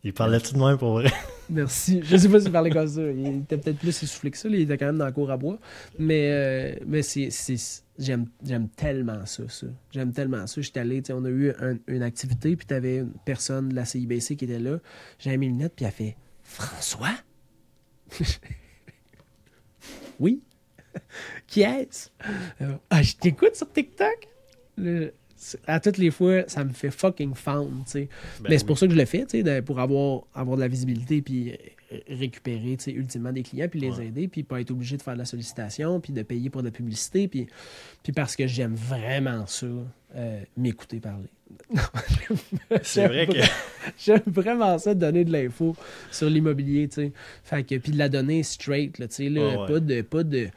Il parlait-tu de même pour vrai? Merci. Je sais pas s'il parlait comme ça. Il était peut-être plus essoufflé que ça. Il était quand même dans la cour à bois. Mais, euh, mais c'est, j'aime, j'aime tellement ça, ça. J'aime tellement ça. J'étais allé, tu sais, on a eu un- une activité, puis tu avais une personne de la CIBC qui était là. J'avais mis le net, puis elle a fait François? Oui Qui est-ce? Euh, Ah, je t'écoute sur TikTok? À toutes les fois, ça me fait fucking found, tu sais. Ben Mais c'est oui. pour ça que je le fais, tu sais, pour avoir, avoir de la visibilité, puis récupérer, tu sais, ultimement des clients, puis les Ouais. aider, puis pas être obligé de faire de la sollicitation, puis de payer pour de la publicité, puis, puis parce que j'aime vraiment ça, euh, m'écouter parler. C'est vrai que. J'aime vraiment ça, de donner de l'info sur l'immobilier, tu sais. Fait que, puis de la donner straight, là, tu sais, là, Ouais, ouais. pas de... Pas de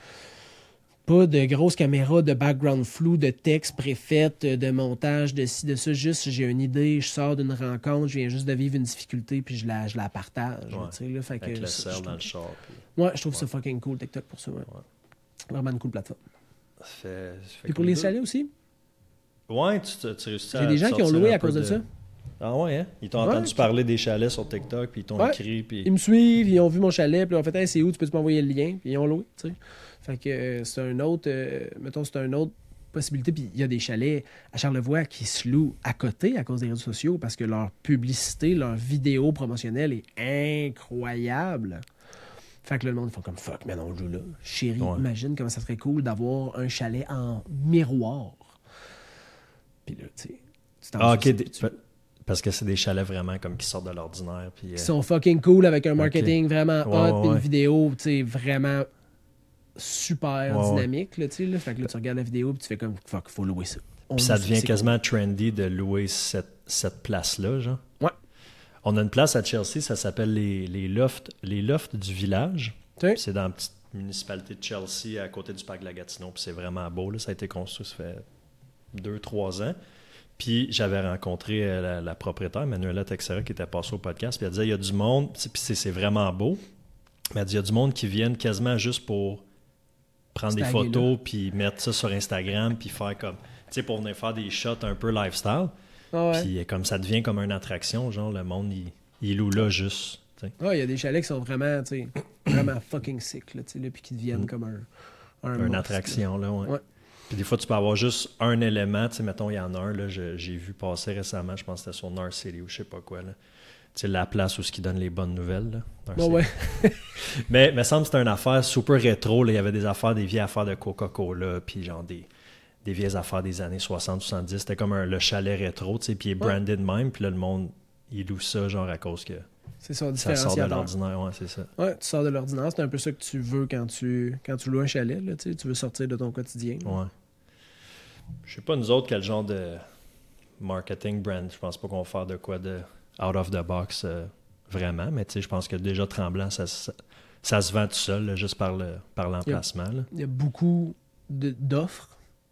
pas de grosses caméras, de background flou, de texte préfet, de montage, de ci, de ça. Juste, j'ai une idée, je sors d'une rencontre, je viens juste de vivre une difficulté, puis je la, je la partage. Ouais. tu sais, là. Fait que, Avec le sel dans le char. puis Ouais, je trouve ça fucking cool, TikTok, pour ça. ouais. Vraiment une cool plateforme. ça fait- ça fait Puis pour les chalets aussi, Ouais, tu, tu, tu réussis à j'ai des gens qui ont loué à cause de ça. Ah ouais, hein? Ils t'ont Ouais, entendu parler des chalets sur TikTok, puis ils t'ont Ouais. écrit, puis. Ils me suivent, ils ont vu mon chalet, puis ils ont fait hey, c'est où, tu peux m'envoyer le lien, puis ils ont loué, tu sais. Fait que euh, c'est un autre, euh, mettons, c'est un autre possibilité. Puis il y a des chalets à Charlevoix qui se louent à côté à cause des réseaux sociaux parce que leur publicité, leur vidéo promotionnelle est incroyable. Fait que là, le monde, font comme fuck, mais non, je joue là. Chérie, Ouais. imagine comment ça serait cool d'avoir un chalet en miroir. Puis là, tu sais. tu t'en Ah, ok. sur- des- tu- parce que c'est des chalets vraiment comme qui sortent de l'ordinaire. Puis, euh, qui sont fucking cool avec un marketing vraiment hot, ouais, une vidéo, tu sais, vraiment super Ouais, dynamique, là, là. Fait que là, tu regardes la vidéo, puis tu fais comme, fuck, faut louer ça. Puis ça devient quasiment trendy de louer cette, cette place-là, genre. Ouais. On a une place à Chelsea, ça s'appelle les, les lofts les lofts du village. C'est dans la petite municipalité de Chelsea, à côté du parc de la Gatineau. Puis c'est vraiment beau, là. Ça a été construit, ça fait deux, trois ans. Puis j'avais rencontré euh, la, la propriétaire, Manuela Texera, qui était passée au podcast. Puis elle disait il y a du monde, puis c'est- c'est vraiment beau. Mais elle dit il y a du monde qui viennent quasiment juste pour prendre des photos, puis mettre ça sur Instagram, puis faire comme. Tu sais, pour venir faire des shots un peu lifestyle. Ah ouais. Puis euh, comme ça devient comme une attraction, genre le monde, il, il loue là juste. Ah, il y a des chalets qui sont vraiment, tu sais, vraiment fucking sick, là, tu sais, là, puis qui deviennent Mm. comme un, un une attraction, là, ouais. Ouais. Puis des fois, tu peux avoir juste un élément, tu sais, mettons, il y en a un, là, j'ai vu passer récemment, je pense que c'était sur North City ou je sais pas quoi, là. Sais, la place où ce qui donne les bonnes nouvelles, là. Bon, City. ouais. Mais il me semble que c'était une affaire super rétro, là. Il y avait des affaires, des vieilles affaires de Coca-Cola, puis genre des, des vieilles affaires des années 60-70. C'était comme un- le chalet rétro, tu sais, puis il est branded de même, puis là, le monde, il loue ça, genre, à cause que C'est son ça sort de l'ordinaire, ouais, c'est ça. Ouais, tu sors de l'ordinaire, c'est un peu ça que tu veux quand tu, quand tu loues un chalet, là, tu sais, tu veux sortir de ton quotidien. Ouais. Je sais pas, nous autres, quel genre de marketing brand. Je pense pas qu'on va faire de quoi de out of the box euh, vraiment, mais tu sais, je pense que déjà Tremblant, ça, ça, ça se vend tout seul, là, juste par le par l'emplacement. Il y a beaucoup d'offres,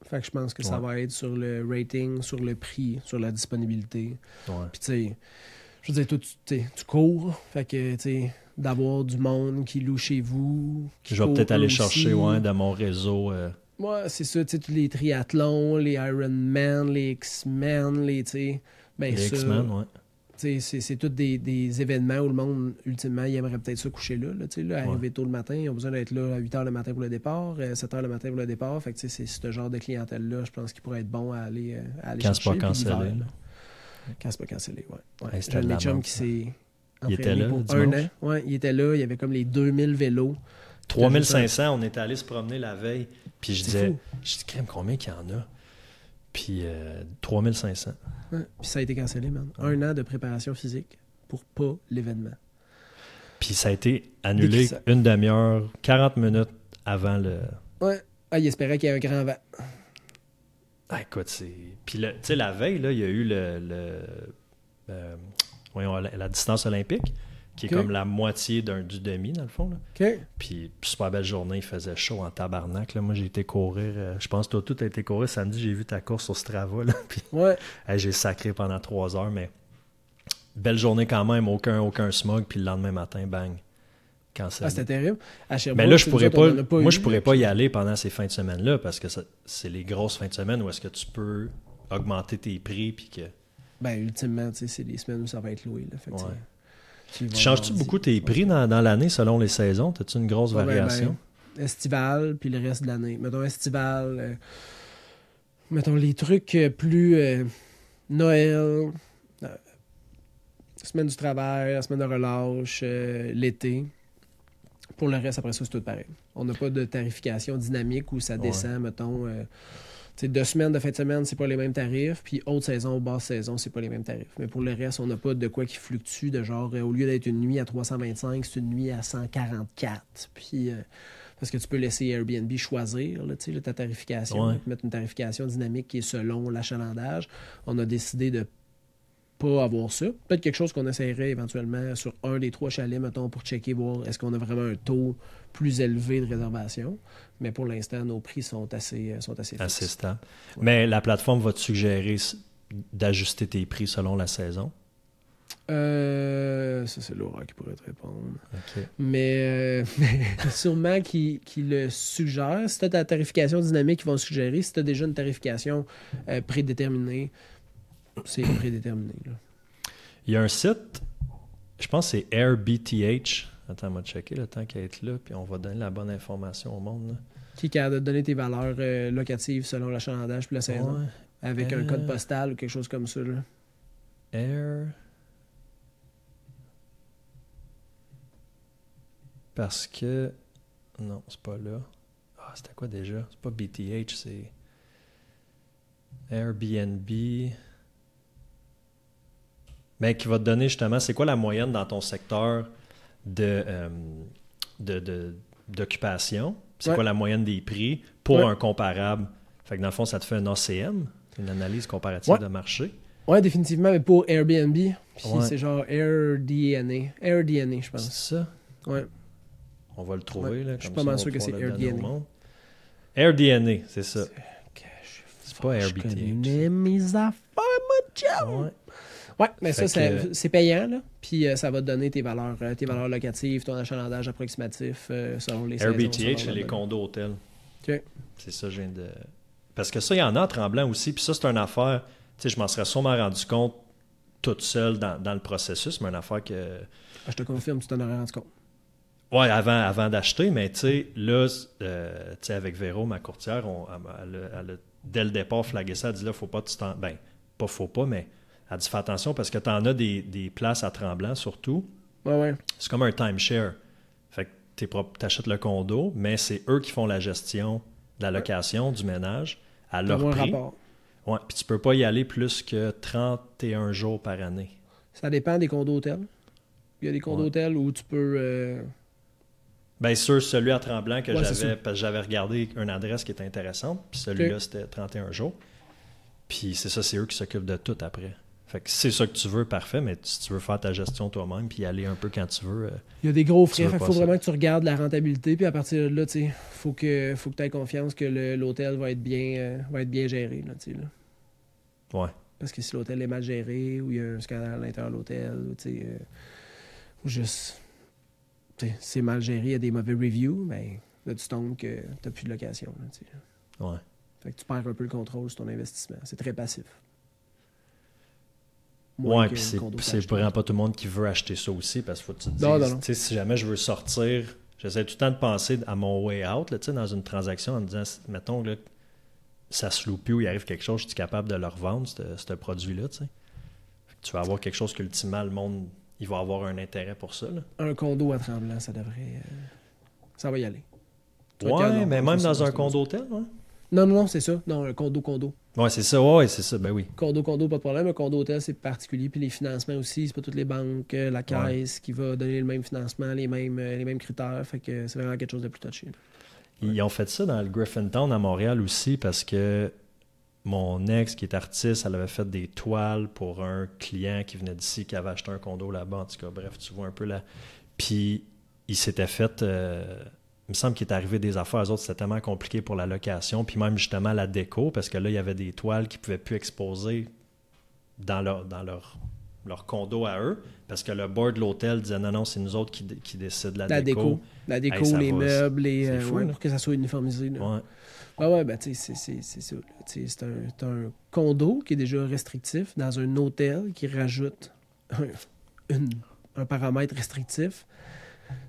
fait que je pense que ça Ouais. va être sur le rating, sur le prix, sur la disponibilité. Ouais. Puis tu sais, je veux dire, toi, tu, tu cours, fait que, tu sais, d'avoir du monde qui loue chez vous. qui Je vais peut-être aller aussi. chercher ouais, dans mon réseau. euh, Ouais, c'est ça, tu sais, tous les triathlons, les Ironman, les X-Men, les, tu sais, ben les X-Men, ouais. C'est tous des, des événements où le monde, ultimement, il aimerait peut-être se coucher là, là, là, Ouais. arriver tôt le matin, ils ont besoin d'être là à 8 h le matin pour le départ, euh, 7 h le matin pour le départ, fait que, c'est ce genre de clientèle-là, je pense qu'il pourrait être bon à aller, euh, à aller Quand c'est chercher. pas cancellé. Quand c'est pas cancellé, ouais. ouais. J'ai un qui s'est Il était entraîné là, pour un an. Ouais, il était là, il y avait comme les 2000 vélos. 3500, on était allé se promener la veille. Puis je disais, fou. je dis, crème, combien qu'il y en a? Puis euh, 3500. Ouais. Puis ça a été cancellé, man. Un an de préparation physique pour pas l'événement. Puis ça a été annulé une demi-heure, 40 minutes avant le. Ouais. Ah, il espérait qu'il y ait un grand vent. Ah, écoute, c'est. Puis, tu sais, la veille, là, il y a eu le. le- euh, voyons, la, la distance olympique, qui est comme la moitié d'un du demi, dans le fond. Là. OK. Puis, super belle journée, il faisait chaud en tabarnak. Là. Moi, j'ai été courir. euh, je pense que toi, tout a été courir. Samedi, j'ai vu ta course sur Strava. Là, puis, Ouais. j'ai sacré pendant trois heures, mais belle journée quand même, aucun, aucun smog. Puis le lendemain matin, bang. Cancel. Ah, c'était terrible. Mais là, je pourrais pas, moi, eu, je pourrais pas y aller pendant ces fins de semaine-là parce que c'est les grosses fins de semaine où est-ce que tu peux augmenter tes prix puis que Ben, ultimement, c'est des semaines où ça va être loué. Là. Fait Ouais. Changes-tu beaucoup tes prix dans, dans l'année selon les saisons? T'as-tu une grosse Ouais, ben, variation? ben, estival, puis le reste de l'année. Mettons estival, euh, mettons les trucs euh, plus euh, Noël, euh, semaine du travail, la semaine de relâche, l'été. Pour le reste, après ça, c'est tout pareil. On n'a pas de tarification dynamique où ça Ouais. descend, mettons. Deux semaines de fin de semaine, c'est pas les mêmes tarifs. Puis haute saison ou basse saison, c'est pas les mêmes tarifs. Mais pour le reste, on n'a pas de quoi qui fluctue, de genre, euh, au lieu d'être une nuit à 325, c'est une nuit à 144. Puis, euh, parce que tu peux laisser Airbnb choisir là, tu sais, là, ta tarification, Ouais. mettre une tarification dynamique qui est selon l'achalandage. On a décidé de pas avoir ça. Peut-être quelque chose qu'on essaierait éventuellement sur un des trois chalets, mettons, pour checker, voir est-ce qu'on a vraiment un taux plus élevé de réservation. Mais pour l'instant, nos prix sont assez, euh, sont assez fixes. Assez stable. Mais la plateforme va te suggérer d'ajuster tes prix selon la saison? Euh, ça, c'est Laura qui pourrait te répondre. Mais, euh, mais sûrement qui, qui le suggère. Si tu as ta tarification dynamique, ils vont le suggérer. Si tu as déjà une tarification euh, prédéterminée, c'est prédéterminé. là. Il y a un site, je pense que c'est AirBTH. Attends, on va checker le temps qu'elle est là, puis on va donner la bonne information au monde. là. Qui est capable de donner tes valeurs euh, locatives selon l'achalandage puis la saison. Ouais. Avec un Euh. code postal ou quelque chose comme ça. Là. Air. Parce que. Non, c'est pas là. Ah, c'était quoi déjà? C'est pas BTH, c'est. Airbnb. Mais qui va te donner justement, c'est quoi la moyenne dans ton secteur de, euh, de, d'occupation? C'est Ouais. quoi la moyenne des prix pour Ouais. un comparable? Fait que dans le fond, ça te fait un ACM, une analyse comparative Ouais. de marché. Ouais, définitivement, mais pour Airbnb. Puis c'est genre AirDNA. AirDNA, je C'est pense. ça? Ouais. On va le trouver. Là, je suis comme pas mal sûr que c'est AirDNA. AirDNA, c'est ça. C'est pas Je connais mes affaires, Ciao! Ouais. Ouais, mais Fait ça, que- c'est- payant, là. Puis euh, ça va te donner tes valeurs, euh, tes valeurs locatives, ton achalandage approximatif euh, selon les RBTH, le les condos hôtels. C'est ça, je viens de. Parce que ça, il y en a à Tremblant aussi. Puis ça, c'est une affaire. Tu sais, je m'en serais sûrement rendu compte toute seule dans, dans le processus, mais une affaire que. Ah, je te confirme, tu t'en aurais rendu compte. Ouais, avant, avant d'acheter, mais tu sais, là, euh, tu sais, avec Véro, ma courtière, on, elle, dès le départ flagué ça. Elle dit là, faut pas que tu t'en. Ben, pas faut pas, mais elle dit fais attention parce que tu en as des, des places à Tremblant surtout. Ouais, ouais. C'est comme un timeshare. Fait que tu achètes le condo, mais c'est eux qui font la gestion de la location, du ménage, à leur prix. rapport. Ouais, puis tu peux pas y aller plus que 31 jours par année. Ça dépend des condos hôtels. Il y a des condos hôtels où tu peux. euh, Bien sûr, celui à Tremblant que j'avais, parce que j'avais regardé une adresse qui était intéressante, puis celui-là, c'était 31 jours. Puis c'est ça, c'est eux qui s'occupent de tout après. Fait que si c'est ça que tu veux, parfait, mais si tu veux faire ta gestion toi-même, puis aller un peu quand tu veux, euh, Il y a des gros Tu frais. Il faut ça. vraiment que tu regardes la rentabilité. Puis à partir de là, tu sais, faut que, faut que tu aies confiance que l'hôtel va être bien, euh, va être bien géré. Là, tu là. ouais. Parce que si l'hôtel est mal géré ou il y a un scandale à l'intérieur de l'hôtel, ou tu euh, ou juste tu c'est mal géré, il y a des mauvais reviews, mais là tu tombes que t'as plus de location. Là, tu. Ouais. Fait que tu perds un peu le contrôle sur ton investissement. C'est très passif. Ouais, que puis c'est vraiment pas tout le monde qui veut acheter ça aussi parce qu'il faut que tu te dises, Non, non, si jamais je veux sortir, j'essaie tout le temps de penser à mon way out, là, dans une transaction en me disant, mettons, là, ça se loue plus ou il arrive quelque chose, je suis capable de le revendre, ce produit-là, tu sais. Fait que Tu vas avoir quelque chose qu'ultimement, le monde, il va avoir un intérêt pour ça, là. Un condo à Tremblant, ça devrait. euh, ça va y aller. Tu Ouais, mais même dans un condo hôtel, ouais. Non, non, non, c'est ça. Non, un condo, condo. Ouais, c'est ça, ouais, c'est ça, ben oui. Condo, condo, pas de problème. Un condo hôtel, c'est particulier. Puis les financements aussi, c'est pas toutes les banques, euh, la caisse qui va donner le même financement, les mêmes, euh, les mêmes critères. Fait que c'est vraiment quelque chose de plus touché. Ils ont fait ça dans le Griffintown à Montréal aussi parce que mon ex, qui est artiste, elle avait fait des toiles pour un client qui venait d'ici, qui avait acheté un condo là-bas. En tout cas, bref, tu vois un peu là. Puis, il s'était fait. euh, il me semble qu'il est arrivé des affaires. Eux autres, c'était tellement compliqué pour la location. Puis, même justement la déco, parce que là, il y avait des toiles qui ne pouvaient plus exposer dans leur, dans leur, leur condo à eux. Parce que le board de l'hôtel disait non, non, c'est nous autres qui, qui décident de la, La déco. La déco, Hey, les va, meubles, les, euh, fou, ouais, pour que ça soit uniformisé. là. Ouais. Ouais, ouais, ben, c'est- ça. C'est un, un condo qui est déjà restrictif dans un hôtel qui rajoute un, une- un paramètre restrictif.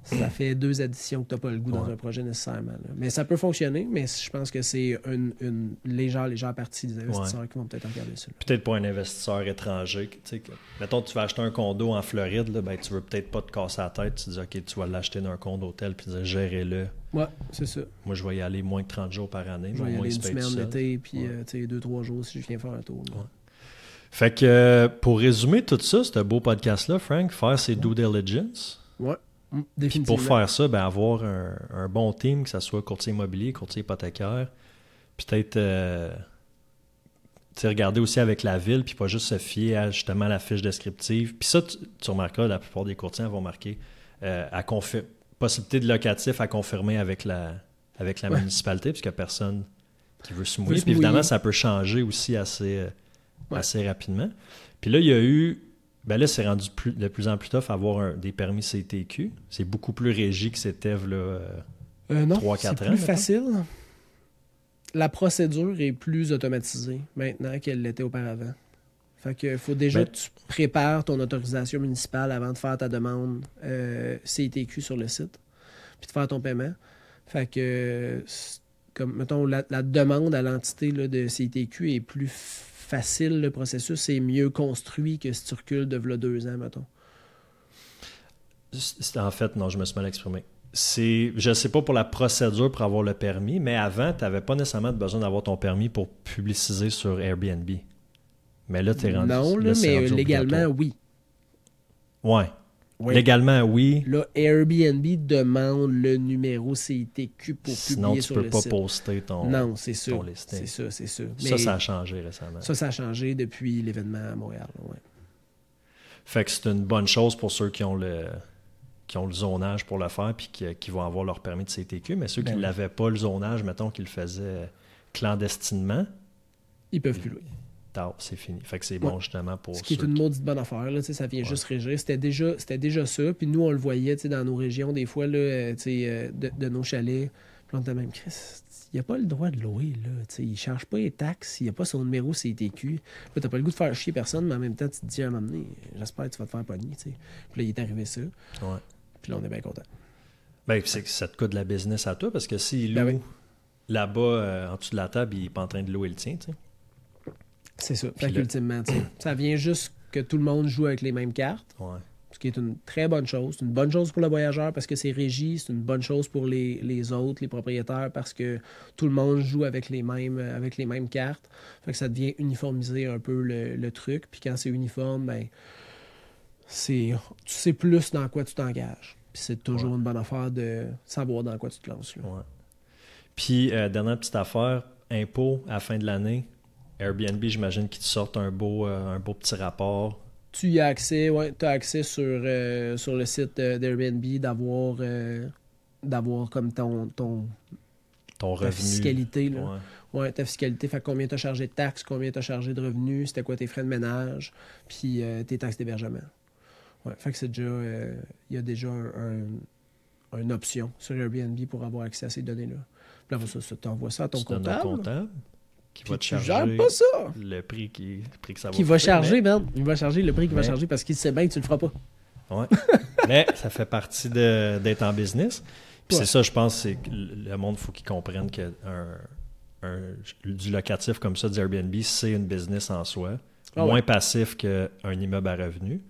Ça fait deux additions que tu n'as pas le goût dans un projet nécessairement. là. Mais ça peut fonctionner, mais je pense que c'est une, une légère, légère partie des investisseurs qui vont peut-être regarder ça. Peut-être pour un investisseur étranger. que, tu sais, que- mettons, tu vas acheter un condo en Floride, là, ben, tu veux peut-être pas te casser la tête. Tu dis, OK, tu vas l'acheter dans un condo hôtel puis dire, gérez-le. Ouais, c'est ça. Moi, je vais y aller moins que 30 jours par année. Je vais y aller une semaine l'été, puis Ouais. euh, deux, trois jours si je viens faire un tour. Fait que euh, pour résumer tout ça, ce beau podcast-là, Frank, faire ses due diligence. Ouais, Puis définitivement. pour faire ça, ben, avoir un, un bon team, que ce soit courtier immobilier, courtier hypothécaire. Peut-être euh, regarder aussi avec la ville, puis pas juste se fier à justement la fiche descriptive. Puis ça, tu, tu remarqueras, la plupart des courtiers vont marquer euh, à possibilité de locatif à confirmer avec la, avec la Ouais. municipalité, puisqu'il n'y a personne qui veut se mouiller. Puis évidemment, ça peut changer aussi assez, euh, Ouais. assez rapidement. Puis là, il y a eu. Ben là, c'est rendu plus- de plus en plus tough avoir un- des permis CTQ. C'est beaucoup plus régi que c'était là. euh, Euh, non, trois, c'est quatre plus ans, facile. La procédure est plus automatisée maintenant qu'elle l'était auparavant. Fait que faut déjà Ben- que tu prépares ton autorisation municipale avant de faire ta demande euh, CTQ sur le site, puis de faire ton paiement. Fait que, c'est comme, mettons, la, la demande à l'entité là, de CTQ est plus facile, le processus est mieux construit que si tu recules de v'là deux ans, mettons. En fait, non, je me suis mal exprimé. C'est, je sais pas pour la procédure pour avoir le permis, mais avant, tu n'avais pas nécessairement besoin d'avoir ton permis pour publiciser sur Airbnb. Mais là, tu es rendu. non, là, mais rendu légalement, oui. Ouais. Oui. Légalement, oui. Là, Airbnb demande le numéro CITQ pour Sinon, publier tu sur peux le pas site. poster ton. non, c'est listing. C'est ça, c'est ça. Ça, ça a changé récemment. ça, ça a changé depuis l'événement à Montréal. ouais. Fait que c'est une bonne chose pour ceux qui ont le qui ont le zonage pour le faire puis qui, qui vont avoir leur permis de CTQ, mais ceux qui Ben ne oui. l'avaient pas, le zonage, mettons qu'ils le faisaient clandestinement, Ils peuvent plus louer. Tard, c'est fini. Fait que c'est bon justement pour. Ce qui est une maudite bonne affaire, là, ça vient Ouais. juste régir. C'était déjà, c'était déjà ça. Puis nous, on le voyait dans nos régions, des fois, là, euh, euh, de, de nos chalets. Puis on était même, Chris, il n'y a pas le droit de louer. Là, il ne charge pas les taxes, il n'y a pas son numéro CTQ. Là, tu n'as pas le goût de faire chier personne, mais en même temps, tu te dis à un moment donné, j'espère que tu vas te faire pogner. Puis là, il est arrivé ça. Ouais. Puis là, on est bien content. Ben, c'est que ça te coûte de la business à toi parce que s'il Ben loue oui. là-bas, euh, en dessous de la table, il n'est pas en train de louer le tien. C'est ça. Puis Fait qu'ultimement, ça vient juste que tout le monde joue avec les mêmes cartes. Ouais. ce qui est une très bonne chose. C'est une bonne chose pour le voyageur parce que c'est régi, c'est une bonne chose pour les, les autres, les propriétaires, parce que tout le monde joue avec les mêmes, avec les mêmes cartes. Fait que ça devient uniformiser un peu le, le truc. Puis quand c'est uniforme, ben, c'est, tu sais plus dans quoi tu t'engages. Puis c'est toujours Ouais. une bonne affaire de savoir dans quoi tu te lances. Ouais. Puis, euh, dernière petite affaire, impôt à la fin de l'année. Airbnb, j'imagine qu'ils te sortent un beau, euh, un beau petit rapport. Tu y as accès, ouais, tu as accès sur, euh, sur le site euh, d'Airbnb d'avoir, euh, d'avoir comme ton, ton Ton ta revenu. fiscalité. Là. Ouais. Ouais, ta fiscalité, fait combien tu as chargé de taxes, combien tu as chargé de revenus, c'était quoi tes frais de ménage, puis euh, tes taxes d'hébergement. Ouais, fait que c'est déjà, il y a déjà un, un- une option sur Airbnb pour avoir accès à ces données-là. Puis là, ça, ça t'envoie ça à ton comptable. comptable qui puis va te tu charger gères pas ça. le prix qui, le prix que ça va Qui va coûter, charger, man. Il va charger le prix qu'il va Mais- charger parce qu'il sait bien que tu le feras pas. Mais, ouais. mais ça fait partie de- d'être en business. Puis Ouais. c'est ça, je pense, c'est que le monde, faut qu'il comprenne que du locatif comme ça, du Airbnb, c'est une business en soi. Ah moins ouais. passif qu'un immeuble à revenu,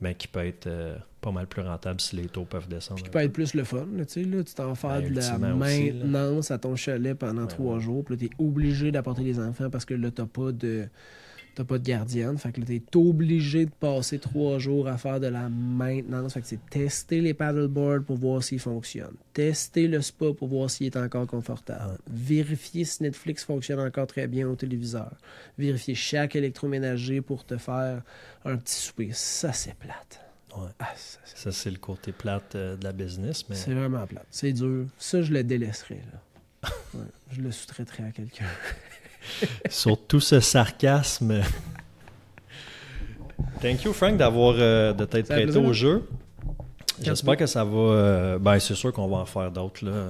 mais qui peut être euh, pas mal plus rentable si les taux peuvent descendre. Puis qui peut peu. être plus le fun. là, tu sais, là, tu t'en fais Ben, de la aussi, maintenance à ton chalet pendant Ben trois ouais. jours. Puis là, tu es obligé d'apporter les enfants parce que là, tu pas de. T'as pas de gardienne. Fait que là, t'es obligé de passer trois jours à faire de la maintenance. Fait que c'est tester les paddleboards pour voir s'ils fonctionnent. Tester le spa pour voir s'il est encore confortable. Vérifier si Netflix fonctionne encore très bien au téléviseur. Vérifier chaque électroménager pour te faire un petit souper. Ça, c'est plate. Ouais. Ah, ça, c'est Ça, c'est le côté plate euh, de la business, mais c'est vraiment plate. C'est dur. Ça, je le délaisserai. Là. Ouais, je le sous-traiterai à quelqu'un. sur tout ce sarcasme. Thank you, Frank, d'avoir euh, de t'être prêté plaisir. au jeu. J'espère que ça va. euh, ben, c'est sûr qu'on va en faire d'autres. là.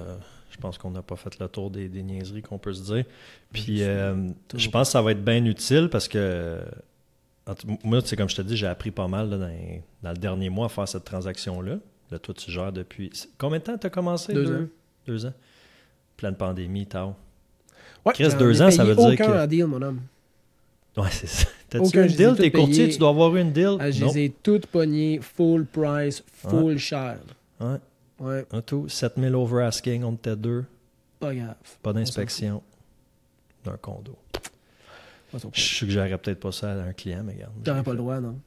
Je pense qu'on n'a pas fait le tour des, des niaiseries qu'on peut se dire. Puis, je pense que ça va être bien utile parce que. En Moi, c'est comme je te dis, j'ai appris pas mal là, dans, le dernier mois à faire cette transaction-là. Là, toi, tu gères depuis. Combien de temps tu as commencé? Deux ans. Deux ans. Pleine pandémie, tard. Ouais, Chris, deux ans, ça veut dire aucun que- en deal, mon homme. Ouais, c'est ça. T'as-tu Aucun, une deal? T'es courtier, tu dois avoir eu une deal? Ah, je non. les ai toutes pognées full price, full cher. Ouais, Ouais, un tout. 7000 over asking, on était deux. pas grave. Pas d'inspection d'un condo. Je suggérerais peut-être pas ça à un client, mais regarde. T'aurais pas le droit, non?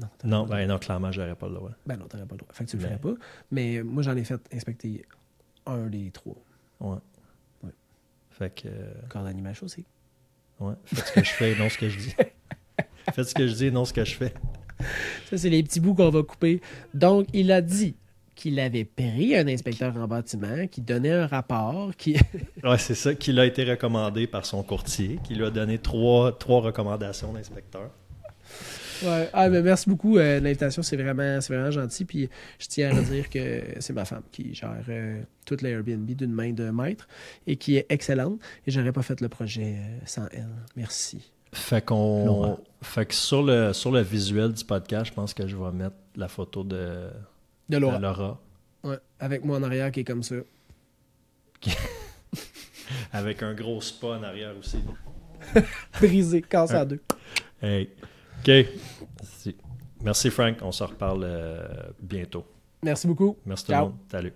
Non, Non, ben non, clairement, j'aurais pas le droit. Ben non, t'aurais pas le droit. Fait que tu le Mais- ferais pas. Mais moi, j'en ai fait inspecter un des trois. Ouais. Ouais. Fait que. euh, Corps d'animation aussi. Ouais. Faites ce que je fais et non ce que je dis. Faites ce que je dis et non ce que je fais. Ça, c'est les petits bouts qu'on va couper. Donc, il a dit qu'il avait pris un inspecteur en bâtiment, qui donnait un rapport, qui... Ouais, c'est ça, qui l'a été recommandé par son courtier, qui lui a donné trois, trois recommandations d'inspecteur. Ouais. Ah, mais merci beaucoup euh, de l'invitation, c'est vraiment, c'est vraiment gentil. Puis je tiens à redire que c'est ma femme qui gère euh, toute l'Airbnb d'une main de maître et qui est excellente. Et j'aurais pas fait le projet euh, sans elle. Merci. Fait qu'on. Fait que sur le, sur le visuel du podcast, je pense que je vais mettre la photo de, De de Laura. Laura. Ouais, avec moi en arrière qui est comme ça. Avec un gros spa en arrière aussi. Brisé, cassé à deux. Hey. OK. Merci. Merci, Frank. On se reparle euh, bientôt. Merci beaucoup. Merci tout le monde. Salut.